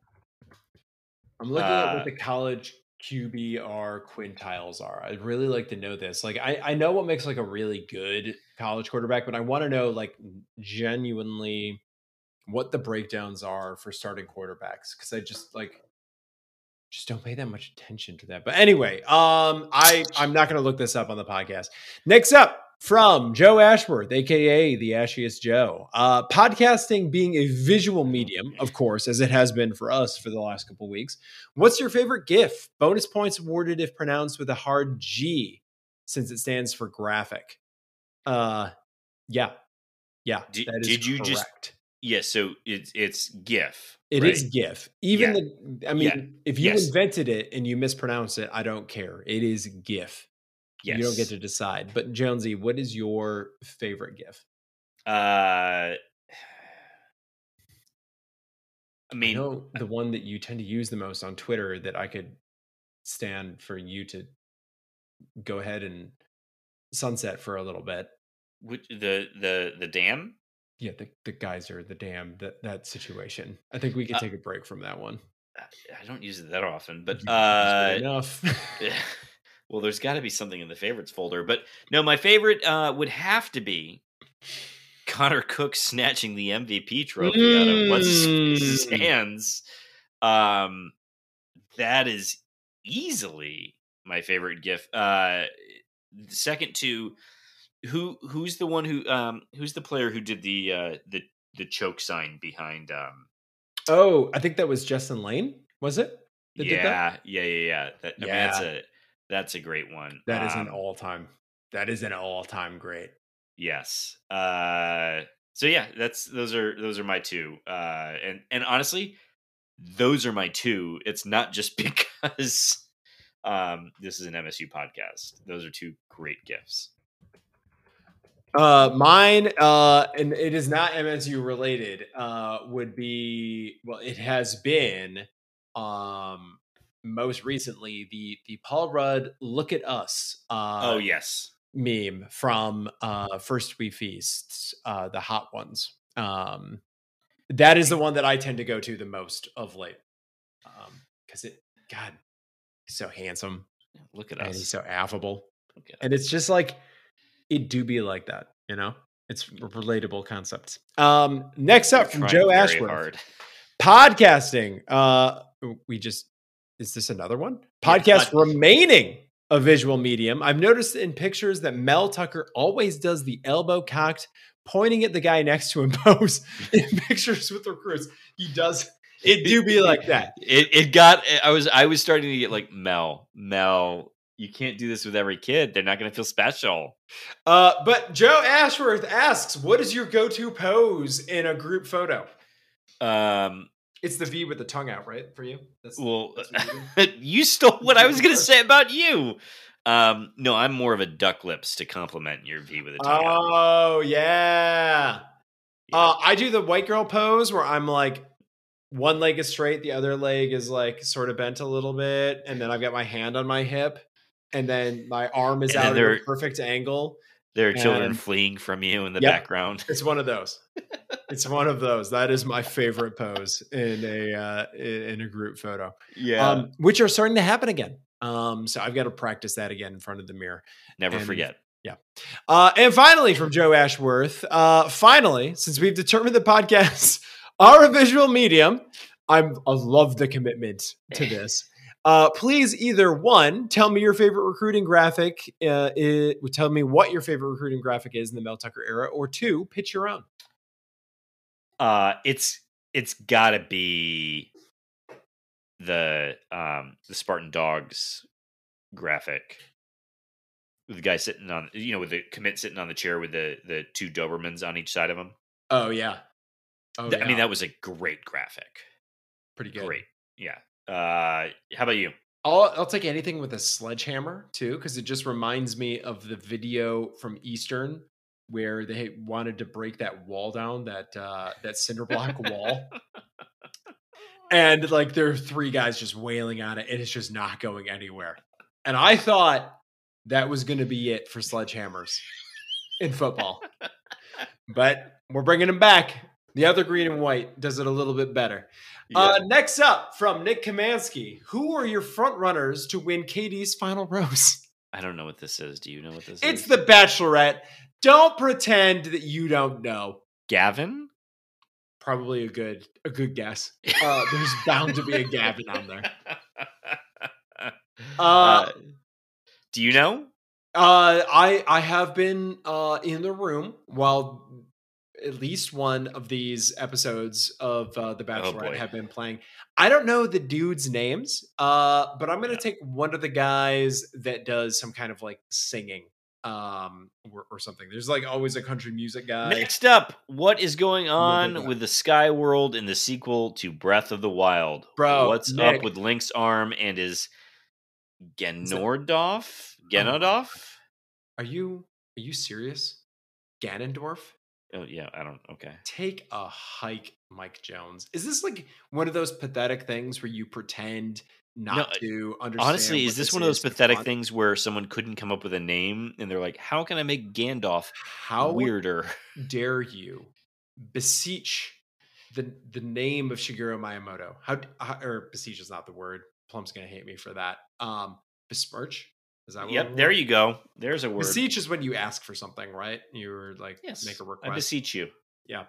I'm looking at Uh, what the college QBR quintiles are. I'd really like to know this. Like, I, I know what makes like a really good college quarterback, but I want to know like genuinely what the breakdowns are for starting quarterbacks because I just like just don't pay that much attention to that. But anyway, um, I I'm not going to look this up on the podcast. Next up from Joe Ashworth, aka the Ashiest Joe. Uh, podcasting being a visual medium, of course, as it has been for us for the last couple weeks. What's your favorite GIF? Bonus points awarded if pronounced with a hard G, since it stands for graphic. Uh, yeah, yeah. Did- that is did you just- Yes, so it's it's GIF. It right? is GIF. Even Yeah. the, I mean, Yeah. if you Yes. invented it and you mispronounce it, I don't care. It is GIF. Yes. You don't get to decide. But Jonesy, what is your favorite GIF? Uh, I I mean, know the one that you tend to use the most on Twitter that I could stand for you to go ahead and sunset for a little bit. which, the the the dam. Yeah, the, the geyser, the dam, that that situation. I think we could Uh, take a break from that one. I don't use it that often, but You used it uh, enough. well, there's got to be something in the favorites folder. But no, my favorite uh, would have to be Connor Cook snatching the MVP trophy out of Mm. hands. Um, that is easily my favorite GIF. Uh, second to who who's the one who um who's the player who did the uh the the choke sign behind um oh, I think that was Justin Lane. Was it? that did that? yeah, yeah, yeah, yeah. That, I mean, that's a that's a great one. That is an Um, all time. That is an all time great. Yes. Uh so yeah, that's those are those are my two. Uh and and honestly, those are my two. It's not just because um this is an MSU podcast. Those are two great gifts. Uh, mine, uh, and it is not MSU related. Uh, would be well, it has been, um, most recently the the Paul Rudd "Look at Us" uh, oh yes. meme from uh First We Feast, uh, the hot ones. Um, that is the one that I tend to go to the most of late, um, because it, God, he's so handsome Look at and he's so affable and it's just like it do be like that you know? It's relatable concepts. um next up from joe ashworth hard. podcasting. Uh we just is this another one? Podcast pod- remaining a visual medium. I've noticed in pictures that mel tucker always does the elbow cocked pointing at the guy next to him pose in pictures with recruits he does it do be like that. It it got I was I was starting to get like Mel, Mel, you can't do this with every kid. They're not gonna feel special. Uh, but Joe Ashworth asks, "What is your go-to pose in a group photo?" Um It's the V with the tongue out, right? For you? That's, well that's you you stole what I was gonna say about you. Um no, I'm more of a duck lips to compliment your V with a tongue out. oh yeah. Yeah. Uh, I do the white girl pose where I'm like, one leg is straight, the other leg is like sort of bent a little bit, and then I've got my hand on my hip, and then my arm is And out at a perfect angle. There are children fleeing from you in the Yep. background. It's one of those. it's one of those. That is my favorite pose in a uh, in a group photo. Yeah. um, which are starting to happen again. Um, so I've got to practice that again in front of the mirror. Never and- forget. Yeah. Uh, and finally, from Joe Ashworth, uh, finally, since we've determined the podcast are a visual medium, I'm, I love the commitment to this. Uh, please, either one, tell me your favorite recruiting graphic. Uh, it, tell me what your favorite recruiting graphic is in the Mel Tucker era, or two, pitch your own. Uh, it's it's got to be the um the Spartan Dogs graphic with the guy sitting on you know with the commit sitting on the chair with the the two Dobermans on each side of him. Oh yeah. Oh, Th- I mean that was a great graphic. pretty good. Great. Yeah. Uh how about you? I'll I'll take anything with a sledgehammer too, because it just reminds me of the video from Eastern where they wanted to break that wall down, that uh, that cinder block wall, and like there are three guys just wailing on it, and it's just not going anywhere. And I thought that was going to be it for sledgehammers in football, but we're bringing them back. The other green and white does it a little bit better. Uh, next up from Nick Kamansky, who are your front runners to win Katie's final rose? I don't know what this is. Do you know what this It's is? It's The Bachelorette. Don't pretend that you don't know. Gavin? Probably a good a good guess. Uh, there's bound to be a Gavin on there. Uh, Uh, do you know? Uh, I I have been uh in the room while at least one of these episodes of uh, the Bachelorette boy. have been playing. I don't know the dudes' names, uh, but I'm gonna Yeah. take one of the guys that does some kind of like singing, um, or, or something. There's like always a country music guy. Next up, what is going on with the Sky World in the sequel to Breath of the Wild? Bro, what's Nick. up with Link's arm and his Genordorf? Genodorf? Are you are you serious? Ganondorf? Oh yeah, I don't. Okay. take a hike, Mike Jones. Is this like one of those pathetic things where you pretend not No, to understand? Honestly, is this one of those pathetic fun? things where someone couldn't come up with a name and they're like, "How can I make Gandalf How weirder?" dare you beseech the the name of Shigeru Miyamoto? How, how or beseech is not the word. Plum's gonna hate me for that. Um, besmirch is that? What Yep, there you go. There's a word. Beseech is when you ask for something, right? You're like yes, make a request. I beseech you. yeah,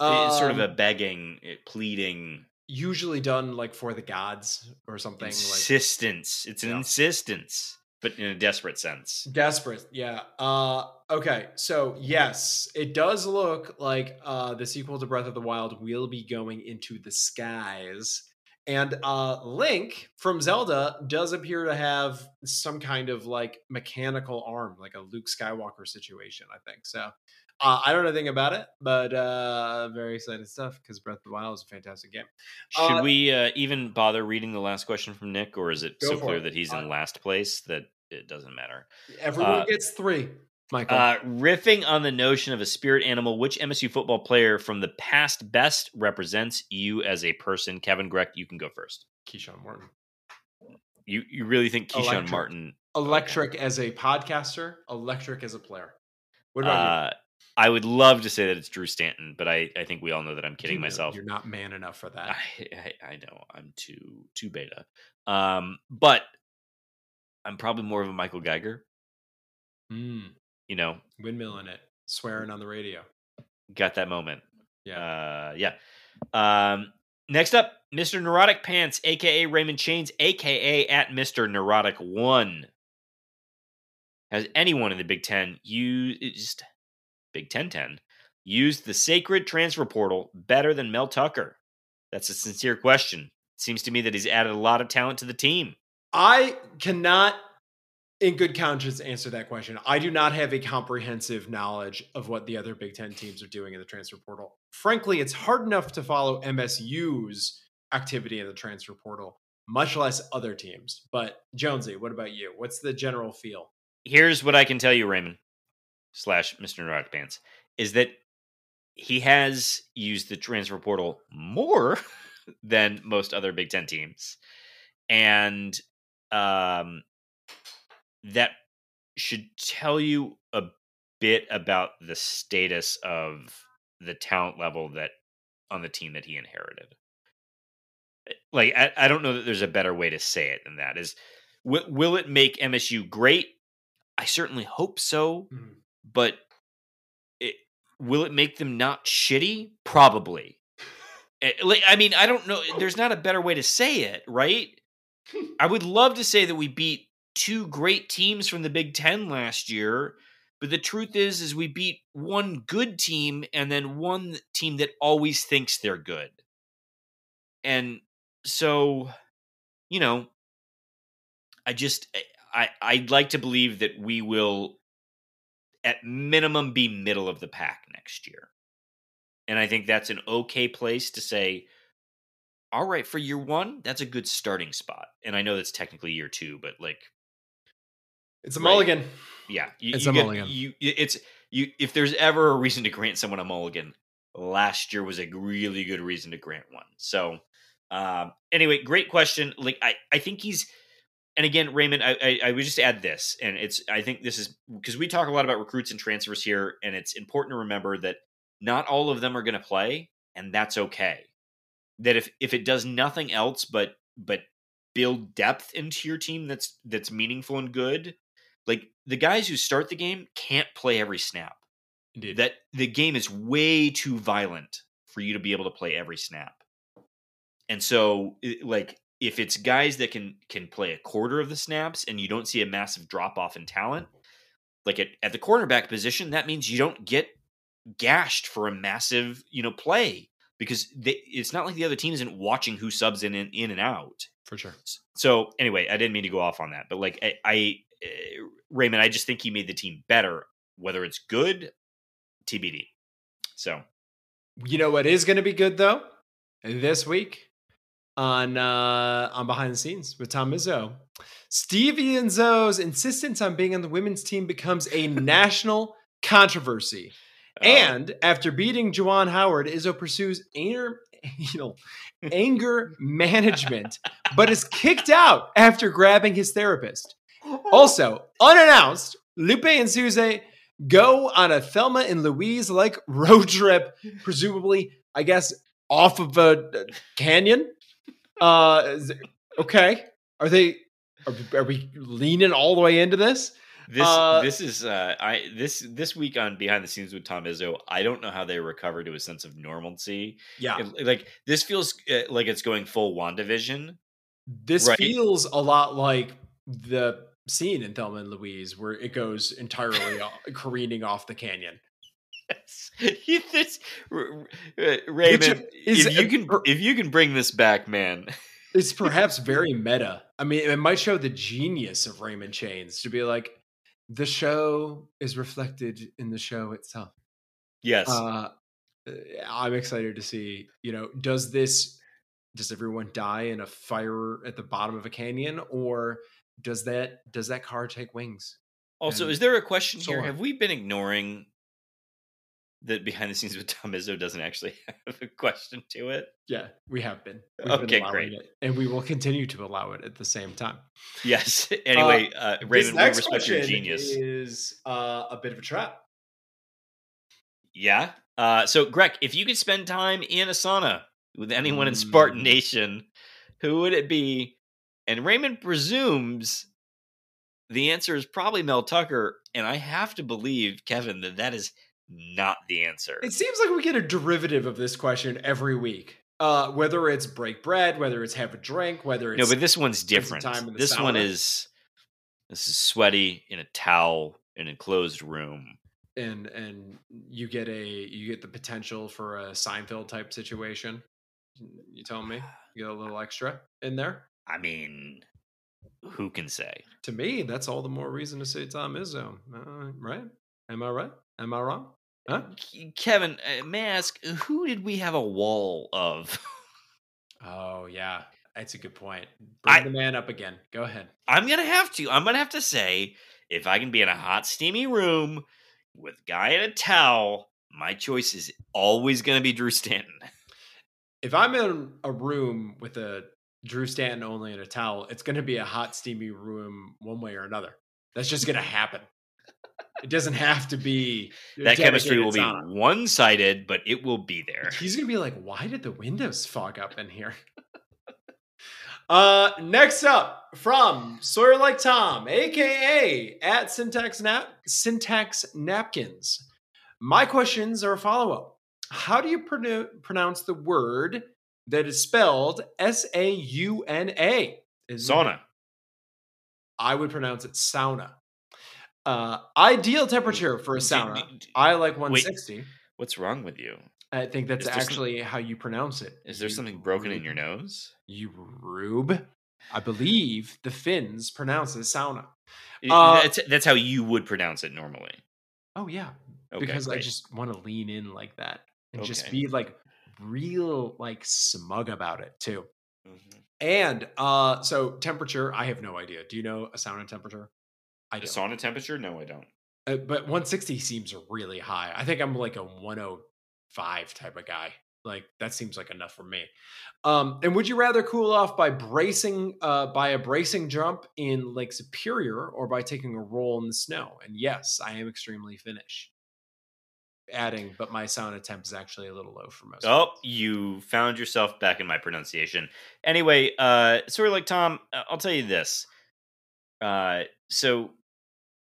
it's sort of Um, a begging, eh, pleading, usually done like for the gods or something like insistence. It's an Yeah. insistence, but in a desperate sense. Desperate, yeah. Uh okay, so yes, it does look like uh the sequel to Breath of the Wild will be going into the skies. And uh Link from Zelda does appear to have some kind of like mechanical arm, like a Luke Skywalker situation, I think. So uh, I don't know anything about it, but uh very excited stuff because Breath of the Wild is a fantastic game. Should Uh, we uh, even bother reading the last question from Nick, or is it so clear it. that he's in Uh, last place that it doesn't matter? Everyone gets three, Michael. Uh, riffing on the notion of a spirit animal, which MSU football player from the past best represents you as a person? Kevin Greck, you can go first. Keshawn Martin. You you really think Keshawn Electric. Martin? electric as a podcaster, electric as a player. What about Uh, I would love to say that it's Drew Stanton, but I, I think we all know that I'm kidding You know myself. You're not man enough for that. I, I I know I'm too too beta, um, but I'm probably more of a Michael Geiger. Mm, You know, windmilling it, swearing on the radio. got that moment. Yeah. Uh, yeah. Um, next up, Mr. Neurotic Pants, aka Raymond Chains, aka at Mr. Neurotic One. Has anyone in the Big Ten used Big Ten Ten used the sacred transfer portal better than Mel Tucker? That's a sincere question. Seems to me that he's added a lot of talent to the team. I cannot, in good conscience, answer that question. I do not have a comprehensive knowledge of what the other Big Ten teams are doing in the transfer portal. Frankly, it's hard enough to follow MSU's activity in the transfer portal, much less other teams. But Jonesy, what about you? What's the general feel? Here's what I can tell you, Raymond slash Mr. Neurotic Pants, is that he has used the transfer portal more than most other Big Ten teams. And um, that should tell you a bit about the status of the talent level that on the team that he inherited. Like, I, I don't know that there's a better way to say it than that. Is will, will it make MSU great? I certainly hope so, Mhm. but it, will it make them not shitty? Probably. Eh, like, I mean, I don't know. There's not a better way to say it, right? I would love to say that we beat two great teams from the Big Ten last year, but the truth is, is we beat one good team and then one team that always thinks they're good. And so, you know, I just eh, I I'd like to believe that we will at minimum be middle of the pack next year. And I think that's an okay place to say, all right, for year one, that's a good starting spot. And I know that's technically year two, but like It's a Right. mulligan. yeah, you, It's you a get- mulligan. You it's you if there's ever a reason to grant someone a mulligan, last year was a really good reason to grant one. So um anyway, great question. Like I I think he's and again, Raymond, I, I, I would just add this, and it's I think this is because we talk a lot about recruits and transfers here, and it's important to remember that not all of them are going to play, and that's okay. That if if it does nothing else but but build depth into your team that's that's meaningful and good, like the guys who start the game can't play every snap. Indeed. That the game is way too violent for you to be able to play every snap. And so it- like if it's guys that can can play a quarter of the snaps and you don't see a massive drop off in talent, like at, at the cornerback position, that means you don't get gashed for a massive, you know, play because they, it's not like the other team isn't watching who subs in and in and out. for sure. So anyway, I didn't mean to go off on that, but like I, I uh, Raymond, I just think he made the team better. Whether it's good, TBD. So You know what is going to be good though? This week on uh on behind the scenes with Tom Izzo. Stevie and Izzo's insistence on being on the women's team becomes a national controversy. uh, And after beating Juwan Howard, Izzo pursues anger, you know, anger management, but is kicked out after grabbing his therapist. Also, unannounced, Lupe and Suze go on a Thelma and Louise like road trip, presumably, I guess, off of a canyon. Uh, okay, are they? Are, are we leaning all the way into this? this uh, this is uh I this this week on behind the scenes with Tom Izzo. I don't know how they recover to a sense of normalcy. Yeah, It- like this feels uh, like it's going full Wandavision. this right. feels a lot like the scene in Thelma and Louise where it goes entirely o- careening off the canyon. You- this, R- Raymond, is- if you can if you can bring this back, man. It's perhaps very meta. I mean, it might show the genius of Raymond Chains to be like, the show is reflected in the show itself. Yes. Uh, I'm excited to see. You know, does this does everyone die in a fire at the bottom of a canyon, or does that does that car take wings? Also, and is there a question so here? on. Have we been ignoring that behind the scenes with Tom Izzo doesn't actually have a question to it? Yeah, we have been. We've Okay, been great. it, and we will continue to allow it at the same time. Yes. Anyway, uh, This Raymond, we respect your genius. Is uh, a bit of a trap. Yeah. Uh, so, Greg, if you could spend time in a sauna with anyone in Spartan Mm. Nation, who would it be? And Raymond presumes the answer is probably Mel Tucker, and I have to believe, Kevin, that that is not the answer. It seems like we get a derivative of this question every week. Uh, whether it's break bread, whether it's have a drink, whether it's no, but this one's different. time in the This one is this is sweaty in a towel in a closed room. and and you get a you get the potential for a Seinfeld type situation. You tell me, you get a little extra in there. I mean, who can say? To me, that's all the more reason to say Tom Izzo, uh, right? Am I right? Am I wrong? Huh? Kevin, uh, may I ask, who did we have a wall of? Oh yeah, that's a good point. Bring I- the man up again. Go ahead. I'm gonna have to. I'm gonna have to say, if I can be in a hot, steamy room with guy in a towel, my choice is always gonna be Drew Stanton. If I'm in a room with a Drew Stanton only in a towel, it's going to be a hot, steamy room one way or another. That's just going to happen. It doesn't have to be That chemistry will be one-sided, but it will be there. He's gonna be like, why did the windows fog up in here? uh next up from Sawyer Like Tom, aka at Syntax Nap Syntax Napkins. My questions are a follow-up. How do you pronou- pronounce the word that is spelled S-A-U-N-A? Sauna. I would pronounce it sauna. Uh, ideal temperature for a sauna. I like 160. What's wrong with you? I think that's there some- actually how you pronounce it. Is there You something broken in your nose? You rube. I believe the Finns pronounce it sauna. Uh, that's that's how you would pronounce it normally. Oh yeah, Okay, because I just want to lean in like that and just be like real like smug about it too. Mhm. And uh so temperature, I have no idea. Do you know a sauna temperature? I don't. sauna temperature? No, I don't. Uh, but 160 seems really high. I think I'm like a 105 type of guy. Like that seems like enough for me. Um, and would you rather cool off by bracing uh, by a bracing jump in Lake Superior or by taking a roll in the snow? And yes, I am extremely Finnish. Adding, but my sound attempt is actually a little low for most. Oh, you found yourself back in my pronunciation. Anyway, uh, sort of like Tom, uh, I'll tell you this. Uh, so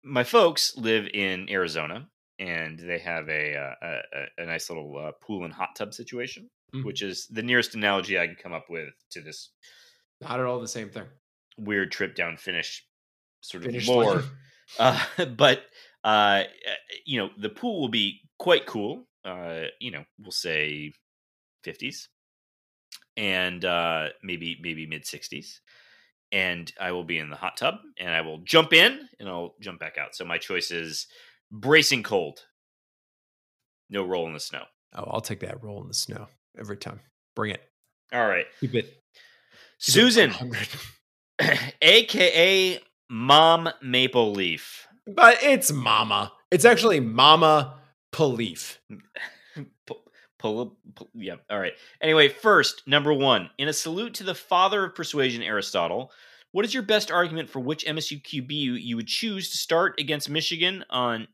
my folks live in Arizona, and they have a uh, a, a- a nice little uh, pool and hot tub situation, Mhm. which is the nearest analogy I can come up with to this Not at all the same thing. weird trip down Finnish sort of Finnish lore. Uh, but uh, you know, the pool will be quite cool. Uh, you know, we'll say fifties, and uh, maybe maybe mid sixties. And I will be in the hot tub, and I will jump in, and I'll jump back out. So my choice is bracing cold. No roll in the snow. Oh, I'll take that roll in the snow every time. Bring it. All right, Keep it. keep Susan, 100. aka Mom Maple Leaf. But it's Mama. It's actually Mama Pull, pull, pull, yeah. All right. Anyway, first, number one, in a salute to the father of persuasion, Aristotle, what is your best argument for which MSU QB you, you would choose to start against Michigan on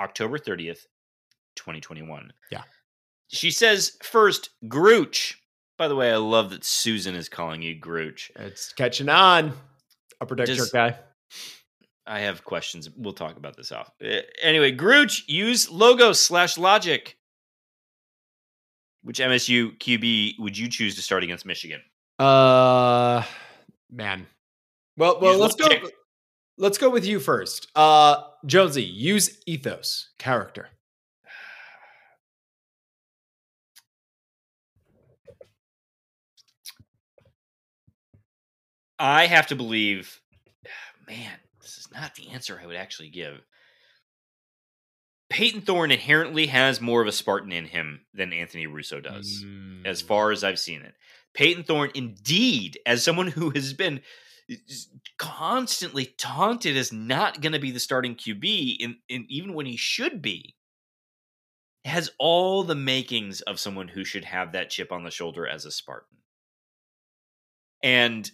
October 30th, 2021? Yeah. She says, first, Grooch. By the way, I love that Susan is calling you Grooch. It's catching on. Upper deck Does- guy. I have questions. We'll talk about this off. Uh, Anyway, Grooch, use logo slash logic. Which MSU QB would you choose to start against Michigan? Uh man. Well, well, Use let's go. Let's go with you first. Uh Jonesy, use ethos, character. I have to believe, man, this is not the answer I would actually give. Peyton Thorne inherently has more of a Spartan in him than Anthony Russo does, as Mm. far as I've seen it. Peyton Thorne, indeed, as someone who has been constantly taunted as not going to be the starting QB, in, in even when he should be, has all the makings of someone who should have that chip on the shoulder as a Spartan. And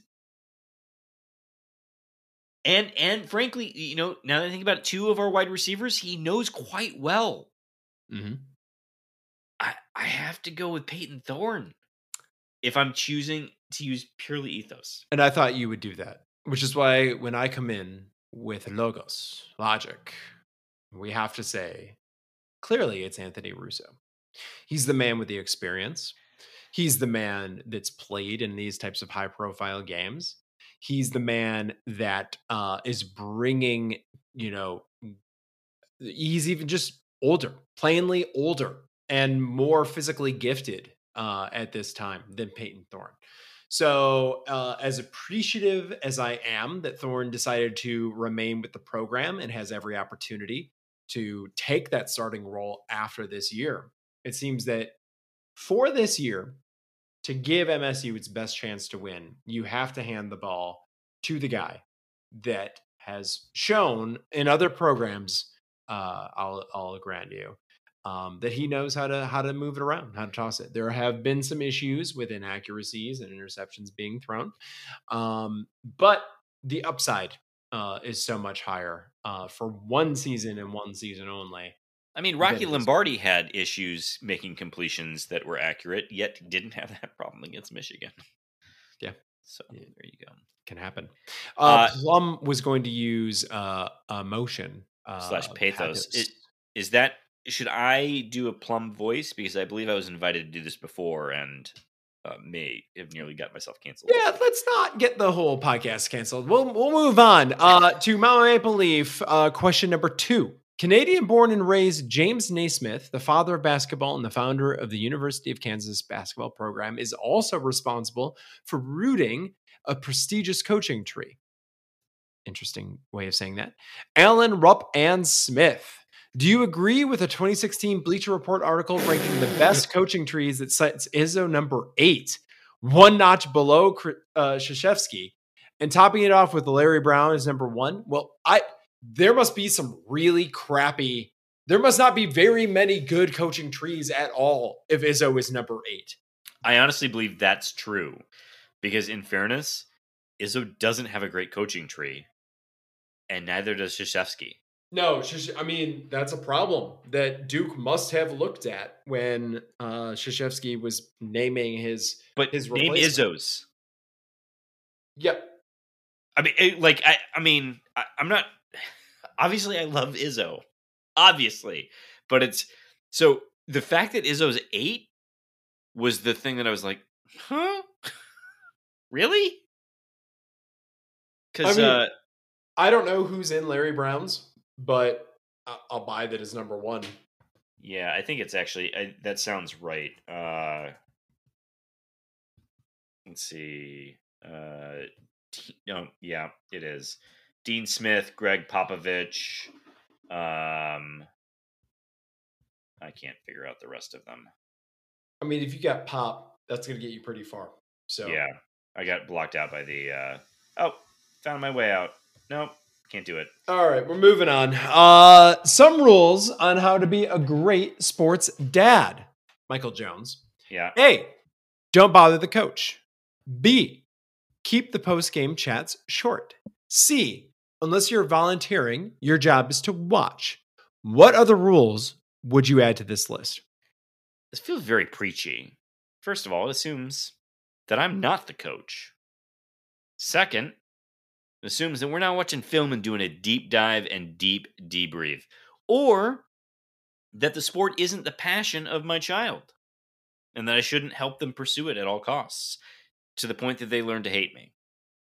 and and frankly, you know, now that I think about it, two of our wide receivers, he knows quite well. Mhm. I I have to go with Peyton Thorne if I'm choosing to use purely ethos. And I thought you would do that, which is why when I come in with logos, logic, we have to say clearly it's Anthony Russo. He's the man with the experience. He's the man that's played in these types of high profile games. He's the man that uh, is bringing, you know, he's even just older, plainly older and more physically gifted uh, at this time than Peyton Thorne. So, uh, as appreciative as I am that Thorne decided to remain with the program and has every opportunity to take that starting role after this year, it seems that for this year, to give MSU its best chance to win, you have to hand the ball to the guy that has shown in other programs. Uh, I'll I'll grant you um, that he knows how to how to move it around, how to toss it. There have been some issues with inaccuracies and interceptions being thrown, um, but the upside uh, is so much higher uh, for one season and one season only. I mean, Rocky Lombardi had issues making completions that were accurate, yet didn't have that problem against Michigan. Yeah. So Yeah. there you go. Can happen. Uh, Uh, Plum was going to use uh, emotion uh, Slash pathos. It- Is that should I do a plum voice because I believe I was invited to do this before and uh, may have nearly got myself canceled. Yeah, let's not get the whole podcast canceled. We'll we'll move on uh, to Mount Maple Leaf. Uh, question number two: Canadian born and raised James Naismith, the father of basketball and the founder of the University of Kansas basketball program, is also responsible for rooting a prestigious coaching tree. Interesting way of saying that. Allen Rupp and Smith. Do you agree with a 2016 Bleacher Report article ranking the best coaching trees that cites Izzo number eight, one notch below uh, Krzyzewski, and topping it off with Larry Brown as number one? Well, I there must be some really crappy. There must not be very many good coaching trees at all if Izzo is number eight. I honestly believe that's true because, in fairness, Izzo doesn't have a great coaching tree, and neither does Krzyzewski. No, I mean that's a problem that Duke must have looked at when uh Krzyzewski was naming his but his name Izzo's. Yep. I mean, it, like I, I mean, I, I'm not. Obviously, I love Izzo, obviously, but it's so the fact that Izzo's eight was the thing that I was like, huh, really? Because I, mean, uh, I don't know who's in Larry Brown's but I'll buy that as number one. Yeah, I think it's actually I, that sounds right. Uh, let's see. Uh, no, yeah, it is. Dean Smith, Gregg Popovich. Um, I can't figure out the rest of them. I mean, if you got Pop, that's going to get you pretty far. So yeah, I got blocked out by the. Uh, oh, found my way out. Nope, can't do it. All right, we're moving on. Uh, some rules on how to be a great sports dad. Michael Jones. Yeah. A. Don't bother the coach. B. Keep the post game chats short. C. Unless you're volunteering, your job is to watch. What other rules would you add to this list? This feels very preachy. First of all, it assumes that I'm not the coach. Second, it assumes that we're not watching film and doing a deep dive and deep debrief, or that the sport isn't the passion of my child and that I shouldn't help them pursue it at all costs to the point that they learn to hate me.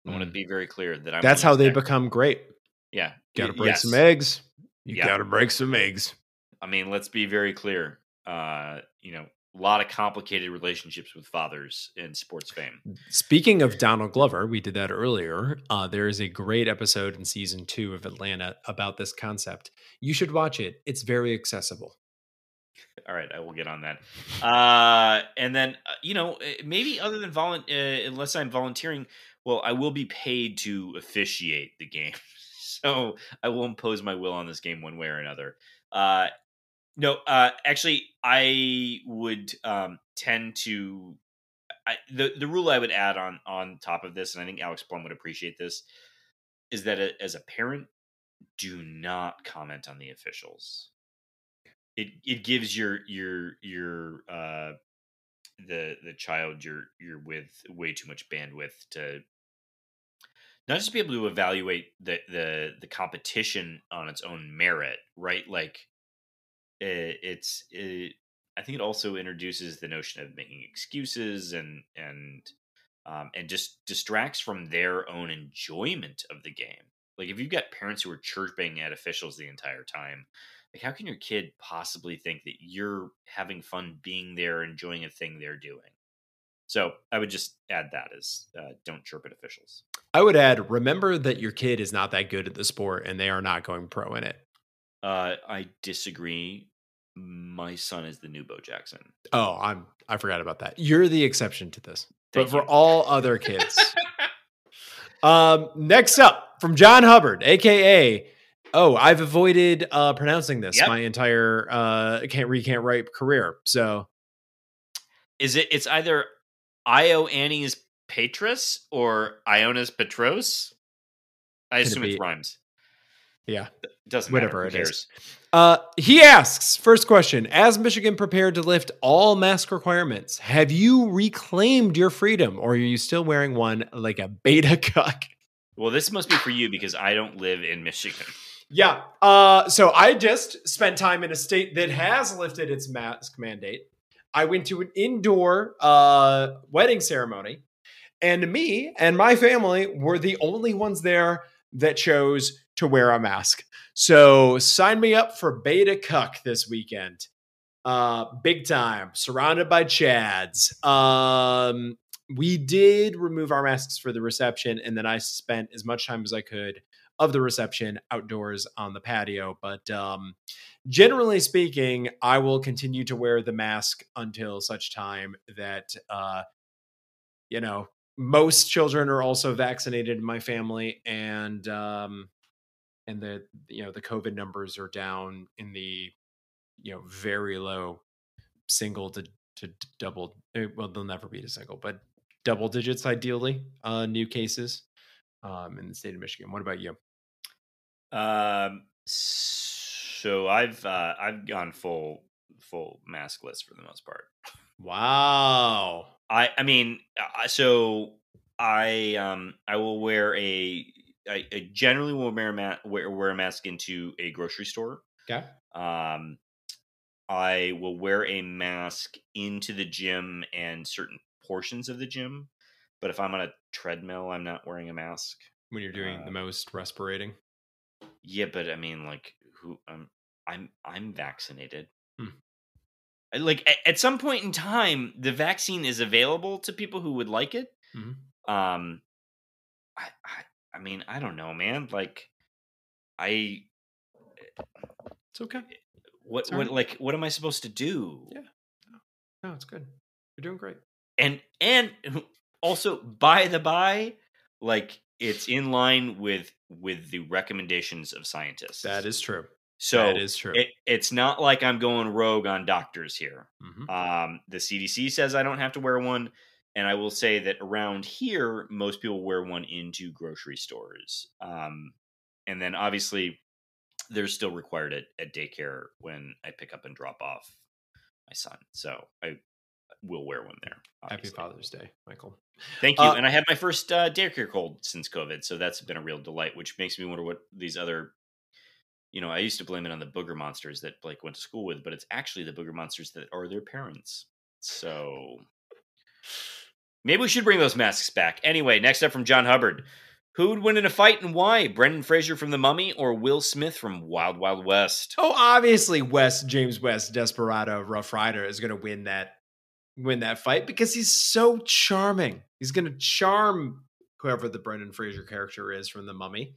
I mm. want to be very clear that I'm. That's how they become great. Yeah, got to break yes. some eggs. You yeah. got to break some eggs. I mean, let's be very clear. Uh, you know, a lot of complicated relationships with fathers in sports fame. Speaking of Donald Glover, we did that earlier. Uh, there is a great episode in season two of Atlanta about this concept. You should watch it. It's very accessible. All right, I will get on that. Uh, and then, uh, you know, eh, maybe other than volunteer, uh, unless I'm volunteering, well, I will be paid to officiate the game. so I will impose my will on this game one way or another. Uh, no, uh, actually, I would um, tend to I, the the rule I would add on on top of this, and I think Alex Plum would appreciate this, is that a, as a parent, do not comment on the officials. It it gives your your your uh, the the child you're you're with way too much bandwidth to not just be able to evaluate the the the competition on its own merit, right? Like it, it's it, I think it also introduces the notion of making excuses and and um, and just distracts from their own enjoyment of the game. Like if you've got parents who are chirping at officials the entire time, like how can your kid possibly think that you're having fun being there, enjoying a thing they're doing? So I would just add that as uh, don't chirp at officials. I would add remember that your kid is not that good at the sport and they are not going pro in it. Uh, I disagree my son is the new Bo Jackson. Oh, I'm I forgot about that. You're the exception to this. Thank but you. for all other kids. um, next up from John Hubbard, aka Oh, I've avoided uh pronouncing this yep. my entire uh can't read, can't write career. So is it it's either Io Annie's Patris or Iona's Petros? I assume it, it rhymes. Yeah. it Doesn't Whatever matter. it is. Uh, he asks, first question As Michigan prepared to lift all mask requirements, have you reclaimed your freedom or are you still wearing one like a beta cuck? Well, this must be for you because I don't live in Michigan. Yeah. Uh, so I just spent time in a state that has lifted its mask mandate. I went to an indoor uh, wedding ceremony, and me and my family were the only ones there that chose to wear a mask. So sign me up for Beta Cuck this weekend. Uh, big time, surrounded by Chads. Um, we did remove our masks for the reception, and then I spent as much time as I could of the reception outdoors on the patio. But um, generally speaking, I will continue to wear the mask until such time that uh, you know most children are also vaccinated in my family, and um, and the you know the COVID numbers are down in the you know very low single to to double. Eh, well, they'll never be to single, but double digits ideally. Uh, new cases um, in the state of Michigan. What about you? Um, so I've uh, I've gone full full maskless for the most part. Wow. I I mean, uh, so I um I will wear a I, I generally will wear a ma- wear, wear a mask into a grocery store. Okay. Um, I will wear a mask into the gym and certain portions of the gym. But if I'm on a treadmill, I'm not wearing a mask. When you're doing uh, the most respirating. Yeah, but I mean, like, who? Um, I'm I'm vaccinated. Hmm. Like at, at, some point in time, the vaccine is available to people who would like it. Mm-hmm. Um, I, I I mean, I don't know, man. Like, I. It's okay. What it's what right. like what am I supposed to do? Yeah. No, it's good. You're doing great. And and also by the by, like it's in line with with the recommendations of scientists. That is true. So that is true. It, it's not like I'm going rogue on doctors here. Mm-hmm. Um, the CDC says I don't have to wear one, and I will say that around here, most people wear one into grocery stores. Um, and then obviously, they're still required at, at daycare when I pick up and drop off my son. So I will wear one there. Obviously. Happy Father's Day, Michael. Thank you. Uh, and I had my first uh, daycare cold since COVID, so that's been a real delight. Which makes me wonder what these other, you know, I used to blame it on the booger monsters that Blake went to school with, but it's actually the booger monsters that are their parents. So maybe we should bring those masks back. Anyway, next up from John Hubbard. Who would win in a fight and why? Brendan Fraser from The Mummy or Will Smith from Wild Wild West? Oh, obviously West James West Desperado Rough Rider is going to win that win that fight because he's so charming. He's going to charm whoever the Brendan Fraser character is from The Mummy.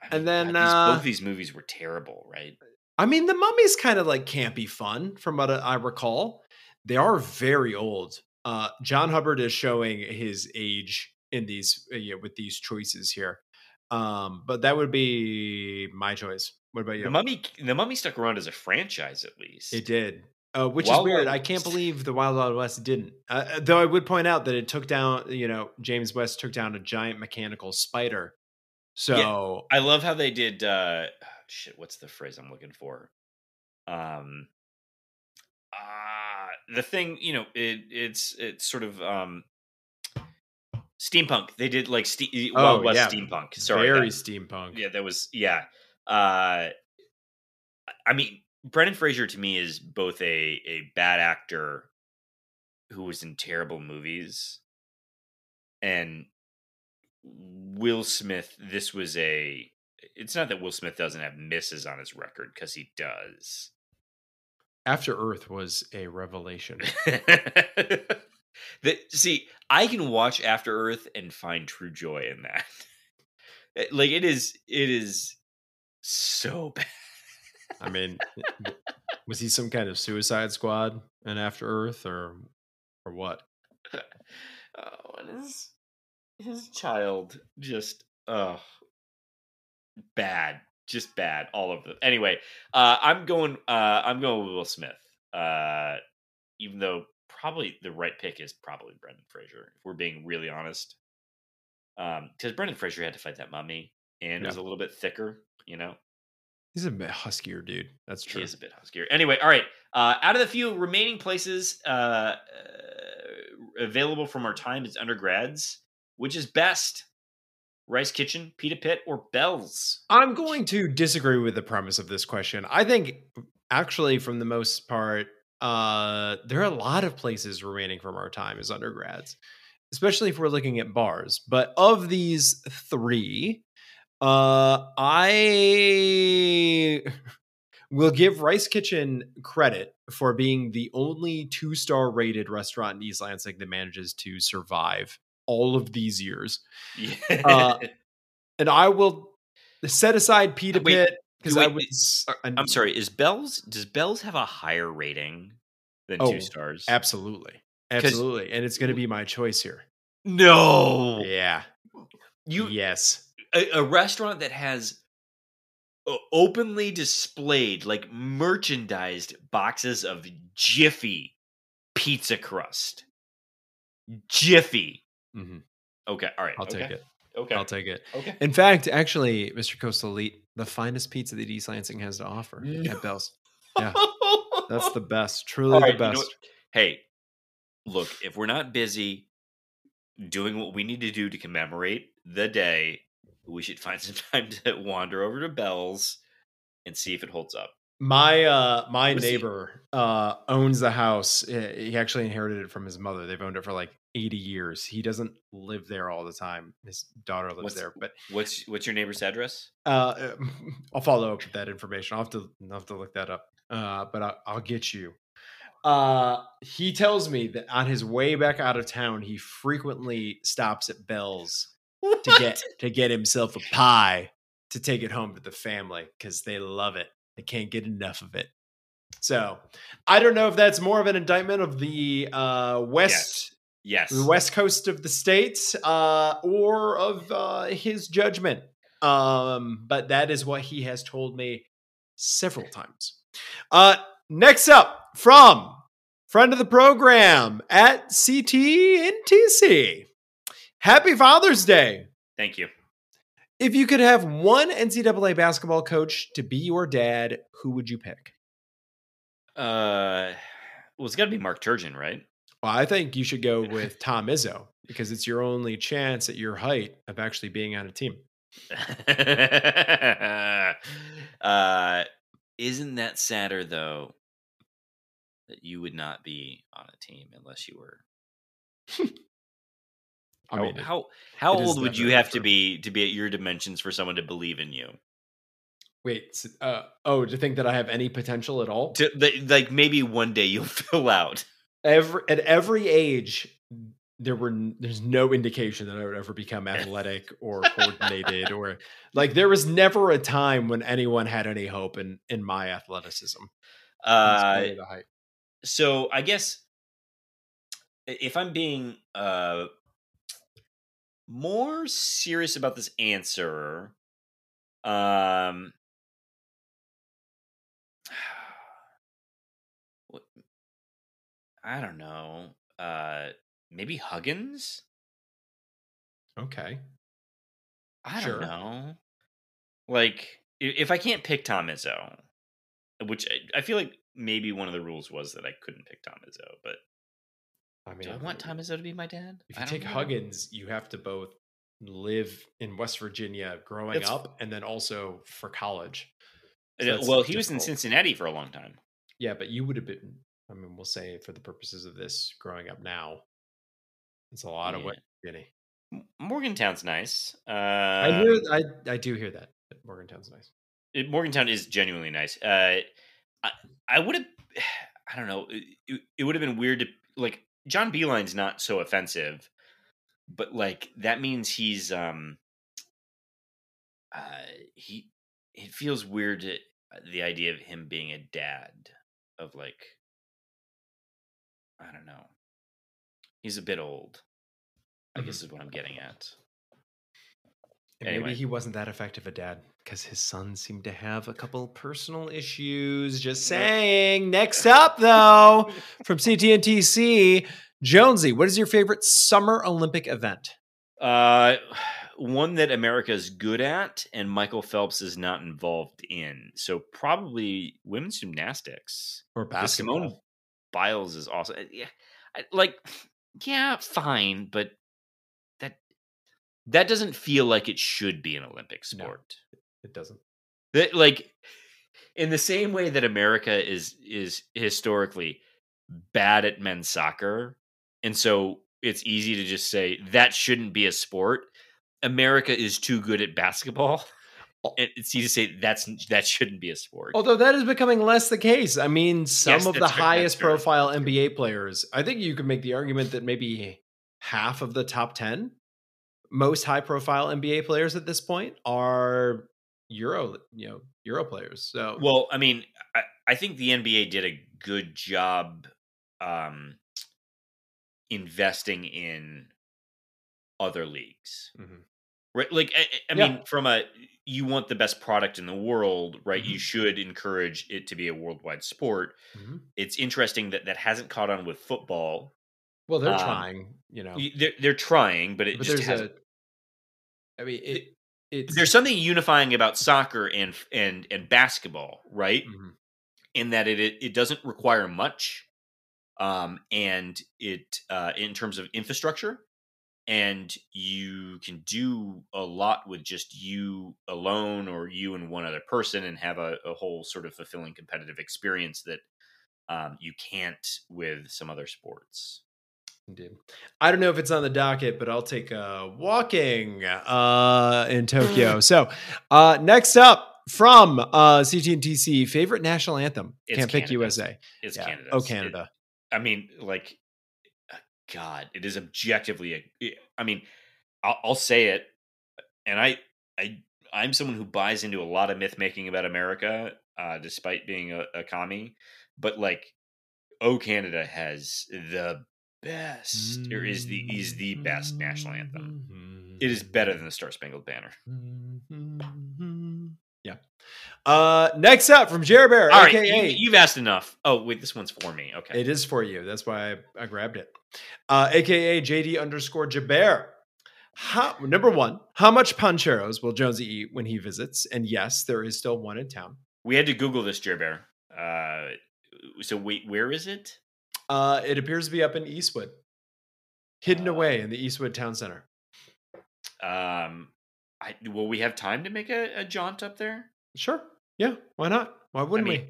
I mean, and then God, these, uh, both these movies were terrible, right? I mean, The Mummy's kind of like campy fun from what I recall. They are very old. Uh, John Hubbard is showing his age in these uh, yeah, with these choices here. Um, but that would be my choice. What about you? The Mummy, the Mummy stuck around as a franchise at least. It did. Uh, which Wild is weird. Wild I can't believe the Wild Wild West didn't. Uh, uh, though I would point out that it took down, you know, James West took down a giant mechanical spider. So yeah, I love how they did. uh Shit, what's the phrase I'm looking for? Um, uh the thing, you know, it it's it's sort of um steampunk. They did like ste- oh, Wild West yeah. steampunk. Sorry, very that, steampunk. Yeah, that was yeah. Uh, I mean, Brendan Fraser to me is both a a bad actor who was in terrible movies and Will Smith this was a it's not that Will Smith doesn't have misses on his record cuz he does. After Earth was a revelation. that see, I can watch After Earth and find true joy in that. like it is it is so bad. I mean, was he some kind of Suicide Squad in After Earth, or or what? Oh, and his his child just oh bad, just bad, all of them. Anyway, uh, I'm going. Uh, I'm going with Will Smith. Uh, even though probably the right pick is probably Brendan Fraser, if we're being really honest. Um, because Brendan Fraser had to fight that mummy and yeah. was a little bit thicker, you know. He's a bit huskier, dude. That's true. He is a bit huskier. Anyway, all right. Uh, out of the few remaining places uh, uh, available from our time as undergrads, which is best? Rice Kitchen, Pita Pit, or Bell's? I'm going to disagree with the premise of this question. I think, actually, from the most part, uh, there are a lot of places remaining from our time as undergrads, especially if we're looking at bars. But of these three, uh, I will give Rice Kitchen credit for being the only two star rated restaurant in East Lansing that manages to survive all of these years. Yeah. Uh, and I will set aside Pita Wait, Pit because I was. I'm sorry. Is Bell's does Bell's have a higher rating than Oh, two stars? Absolutely, Absolutely. And it's going to be my choice here. No, Yeah. you yes. A, a restaurant that has openly displayed like merchandised boxes of Jiffy pizza crust. Jiffy. hmm Okay, all right. I'll take it. Okay. I'll take it. okay. In fact, actually, Mr. Coastal Elite, the finest pizza that East Lansing has to offer No. at Bell's. Yeah. That's the best. Truly All the right, you know best. hey, look, if we're not busy doing what we need to do to commemorate the day, we should find some time to wander over to Bell's and see if it holds up. My uh my Was he- neighbor uh owns the house. He actually inherited it from his mother. They've owned it for like 80 years. He doesn't live there all the time. His daughter lives What's- there, but What's what's your neighbor's address? uh I'll follow up with that information. I'll have to I'll have to look that up. Uh but I, I'll get you. Uh he tells me that on his way back out of town, he frequently stops at Bell's to get to get himself a pie to take it home to the family because they love it. They can't get enough of it. So I don't know if that's more of an indictment of the uh, west Yes. the west coast of the states uh, or of uh, his judgment. Um, but that is what he has told me several times. Uh, next up from friend of the program at CT and TC. Happy Father's Day. Thank you. If you could have one NCAA basketball coach to be your dad, who would you pick? Uh, well, it's got to be Mark Turgeon, right? Well, I think you should go with Tom Izzo because it's your only chance at your height of actually being on a team. uh, isn't that sadder though? That you would not be on a team unless you were. I how mean, how, how old would you have to be to be at your dimensions for someone to believe in you? wait, uh, oh, to think that I have any potential at all? To th- like maybe one day you'll fill out. Every at every age, there were there's no indication that I would ever become athletic or coordinated or like there was never a time when anyone had any hope in in my athleticism. Uh, spite of the height. so I guess if I'm being uh more serious about this answer, um, I don't know. Uh, maybe Huggins. Okay. I Sure. don't know. Like, if I can't pick Tom Izzo, which I- I feel like maybe one of the rules was that I couldn't pick Tom Izzo, but I mean, do I want Tom Izzo to be my dad? If you take know. Huggins, you have to both live in West Virginia growing up and then also for college. Uh, So that's well, he was in. Cincinnati for a long time. Yeah, but you would have been, I mean, we'll say for the purposes of this, growing up now, it's a lot of Yeah. what, Virginia. M- Morgantown's nice. Uh, I hear, I, I do hear that. that Morgantown's nice. it- Morgantown is genuinely nice. Uh, I, I would have, I don't know, it, it would have been weird to like John Beilein's not so offensive, but like that means he's um, uh, he it feels weird to, uh, the idea of him being a dad of like, I don't know, he's a bit old. I Mhm. guess is what I'm getting at. And Anyway. maybe he wasn't that effective a dad because his son seemed to have a couple personal issues. Just saying. Next up, though, from CTNTC, Jonesy, what is your favorite summer Olympic event? Uh, one that America is good at, and Michael Phelps is not involved in. So probably women's gymnastics. Or Because Simone Biles is awesome. yeah, I- like yeah, fine, but that that doesn't feel like it should be an Olympic No. It doesn't. That like in the same way that America is is historically bad at men's soccer. And so it's easy to just say that shouldn't be a sport. America is too good at basketball. And it's easy to say that's that shouldn't be a sport. Although that is becoming less the case. I mean, some Yes, of the fair, highest that's fair. profile NBA players, I think you could make the argument that maybe half of the top 10 most high profile NBA players at this point are Euro, you know, Euro players. So, Well, I mean, I, I think the NBA did a good job um, investing in other leagues. Mhm. Right? Like, I, I Yeah. mean, from a you want the best product in the world, right? You Mhm. should encourage it to be a worldwide sport. Mhm. It's interesting that that hasn't caught on with football. well, they're um, trying, you know, They're, they're trying, but it but just hasn't. a, I mean, it, it's, There's something unifying about soccer and and and basketball, right? Mhm. in that it it, it doesn't require much um and it uh in terms of infrastructure and you can do a lot with just you alone or you and one other person and have a, a whole sort of fulfilling competitive experience that um, you can't with some other sports Indeed. I don't know if it's on the docket, but I'll take uh, walking uh, in Tokyo. so uh, next up from uh, CTNTC, favorite national anthem. It's Can't pick USA. it's Yeah. Canada Oh, Canada. I mean, like, uh, God, it is objectively. A, it- I mean, I'll, I'll say it, and I, I, I'm someone who buys into a lot of myth making about America, uh, despite being a, a commie. But like, Oh Canada has the best, or is the is the best national anthem. It is better than the Star Spangled Banner. Yeah. Uh, next up from Jerry Bear, All right, aka you, you've asked enough. Oh wait, this one's for me. Okay, It is for you. That's why I, I grabbed it. Uh, AKA JD underscore Jaber. How, number one, how much pancheros will Jonesy eat when he visits? And yes, there is still one in town. we had to Google this, Jer Bear. Uh, so wait, where is it? Uh, it appears to be up in Eastwood, hidden Uh, away in the Eastwood Towne Center. Um, I, will we have time to make a, a jaunt up there? Sure. Yeah. Why not? Why wouldn't mean,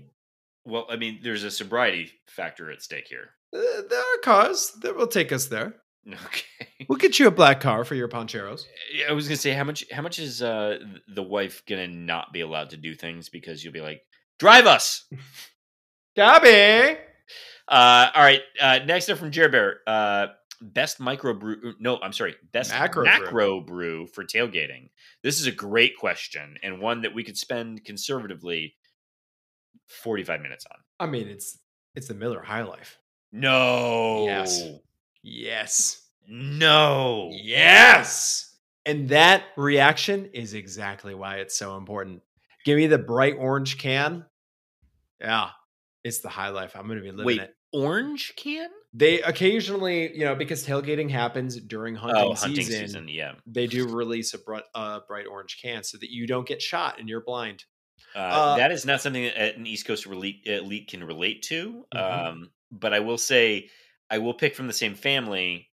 Well, I mean, there's a sobriety factor at stake here. Uh, there are cars that will take us there. Okay. We'll get you a black car for your pancheros. I was gonna say how much how much is uh the wife gonna not be allowed to do things because you'll be like drive us. Gabby! Uh, all right. Uh, next up from Jer Bear. Uh, best micro brew. No, I'm sorry. Best Macro macro, brew. brew. for tailgating. This is a great question and one that we could spend conservatively 45 minutes on. I mean, it's it's the Miller High Life. No. Yes. Yes. No. Yes. And that reaction is exactly why it's so important. Give me the bright orange can. Yeah. It's the high life. I'm going to be living Wait, it. orange can? They occasionally, you know, because tailgating happens during hunting, oh, hunting season, season. Yeah. they do release a bright, uh, bright orange can so that you don't get shot and you're blind. Uh, Uh, that is not something that an East Coast elite, elite can relate to. Mhm. Um, but I will say, I will pick from the same family,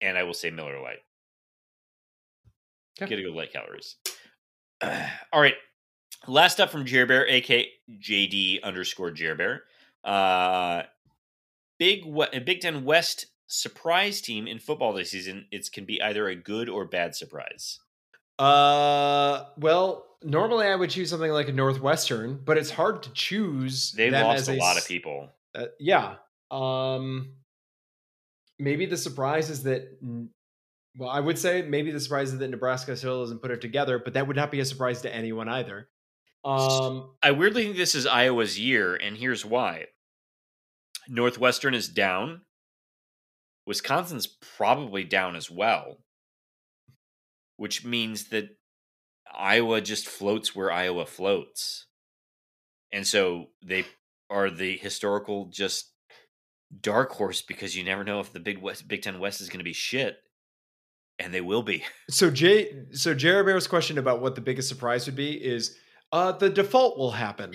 and I will say Miller Lite. Okay. Get a good light calories. all right. Last up from Jer Bear, aka JD underscore Jer Bear. Uh, big we- Big Ten West surprise team in football this season. It can be either a good or bad surprise. Uh, well, normally I would choose something like a Northwestern, but it's hard to choose. They lost as a lot of people. Uh, yeah. Um, maybe the surprise is that. Well, I would say maybe the surprise is that Nebraska still doesn't put it together, but that would not be a surprise to anyone either. Um, I weirdly think this is Iowa's year, and here's why. Northwestern is down. Wisconsin's probably down as well, which means that Iowa just floats where Iowa floats. And so they are the historical just dark horse because you never know if the Big West Big 10 West is going to be shit. And they will be. so Jay, so Jared Bear's question about what the biggest surprise would be is, uh, the default will happen.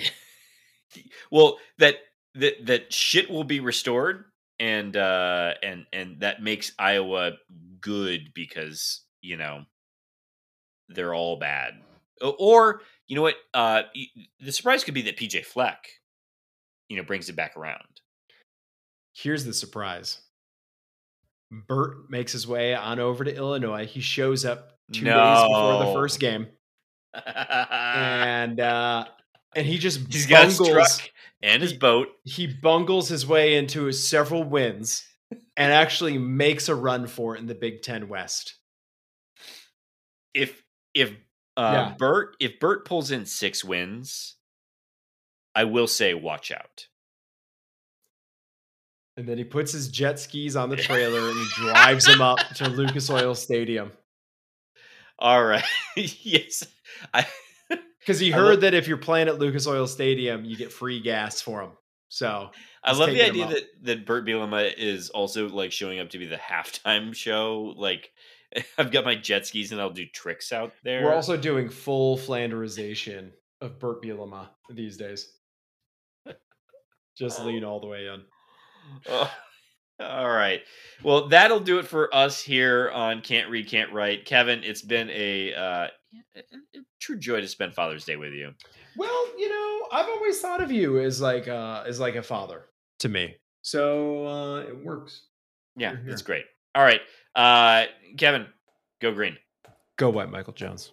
well that that that shit will be restored and uh and and that makes iowa good because you know they're all bad or you know what uh the surprise could be that pj fleck you know brings it back around Here's the surprise. Bert makes his way on over to Illinois. He shows up two days before the first game, and uh, and he just He's got his truck and his he- boat. He bungles his way into several wins, and actually makes a run for it in the Big Ten West. If if uh, Yeah. Bert if Bert pulls in six wins, I will say watch out. And then he puts his jet skis on the trailer and he drives them up to Lucas Oil Stadium. All right. yes. I Because he heard love- that if you're playing at Lucas Oil Stadium, you get free gas for them. So I love the idea that that Bert Bielema is also like showing up to be the halftime show. Like I've got my jet skis and I'll do tricks out there. we're also doing full Flanderization of Burt Bielema these days. Just lean all the way in. Oh, all right. Well, that'll do it for us here on Can't Read, Can't Write. Kevin, it's been a, uh, true joy to spend Father's Day with you. Well, you know, I've always thought of you as like uh as like a father to me. So uh it works. Yeah, it's great. All right. Uh, Kevin, go green. Go white Michael Jones.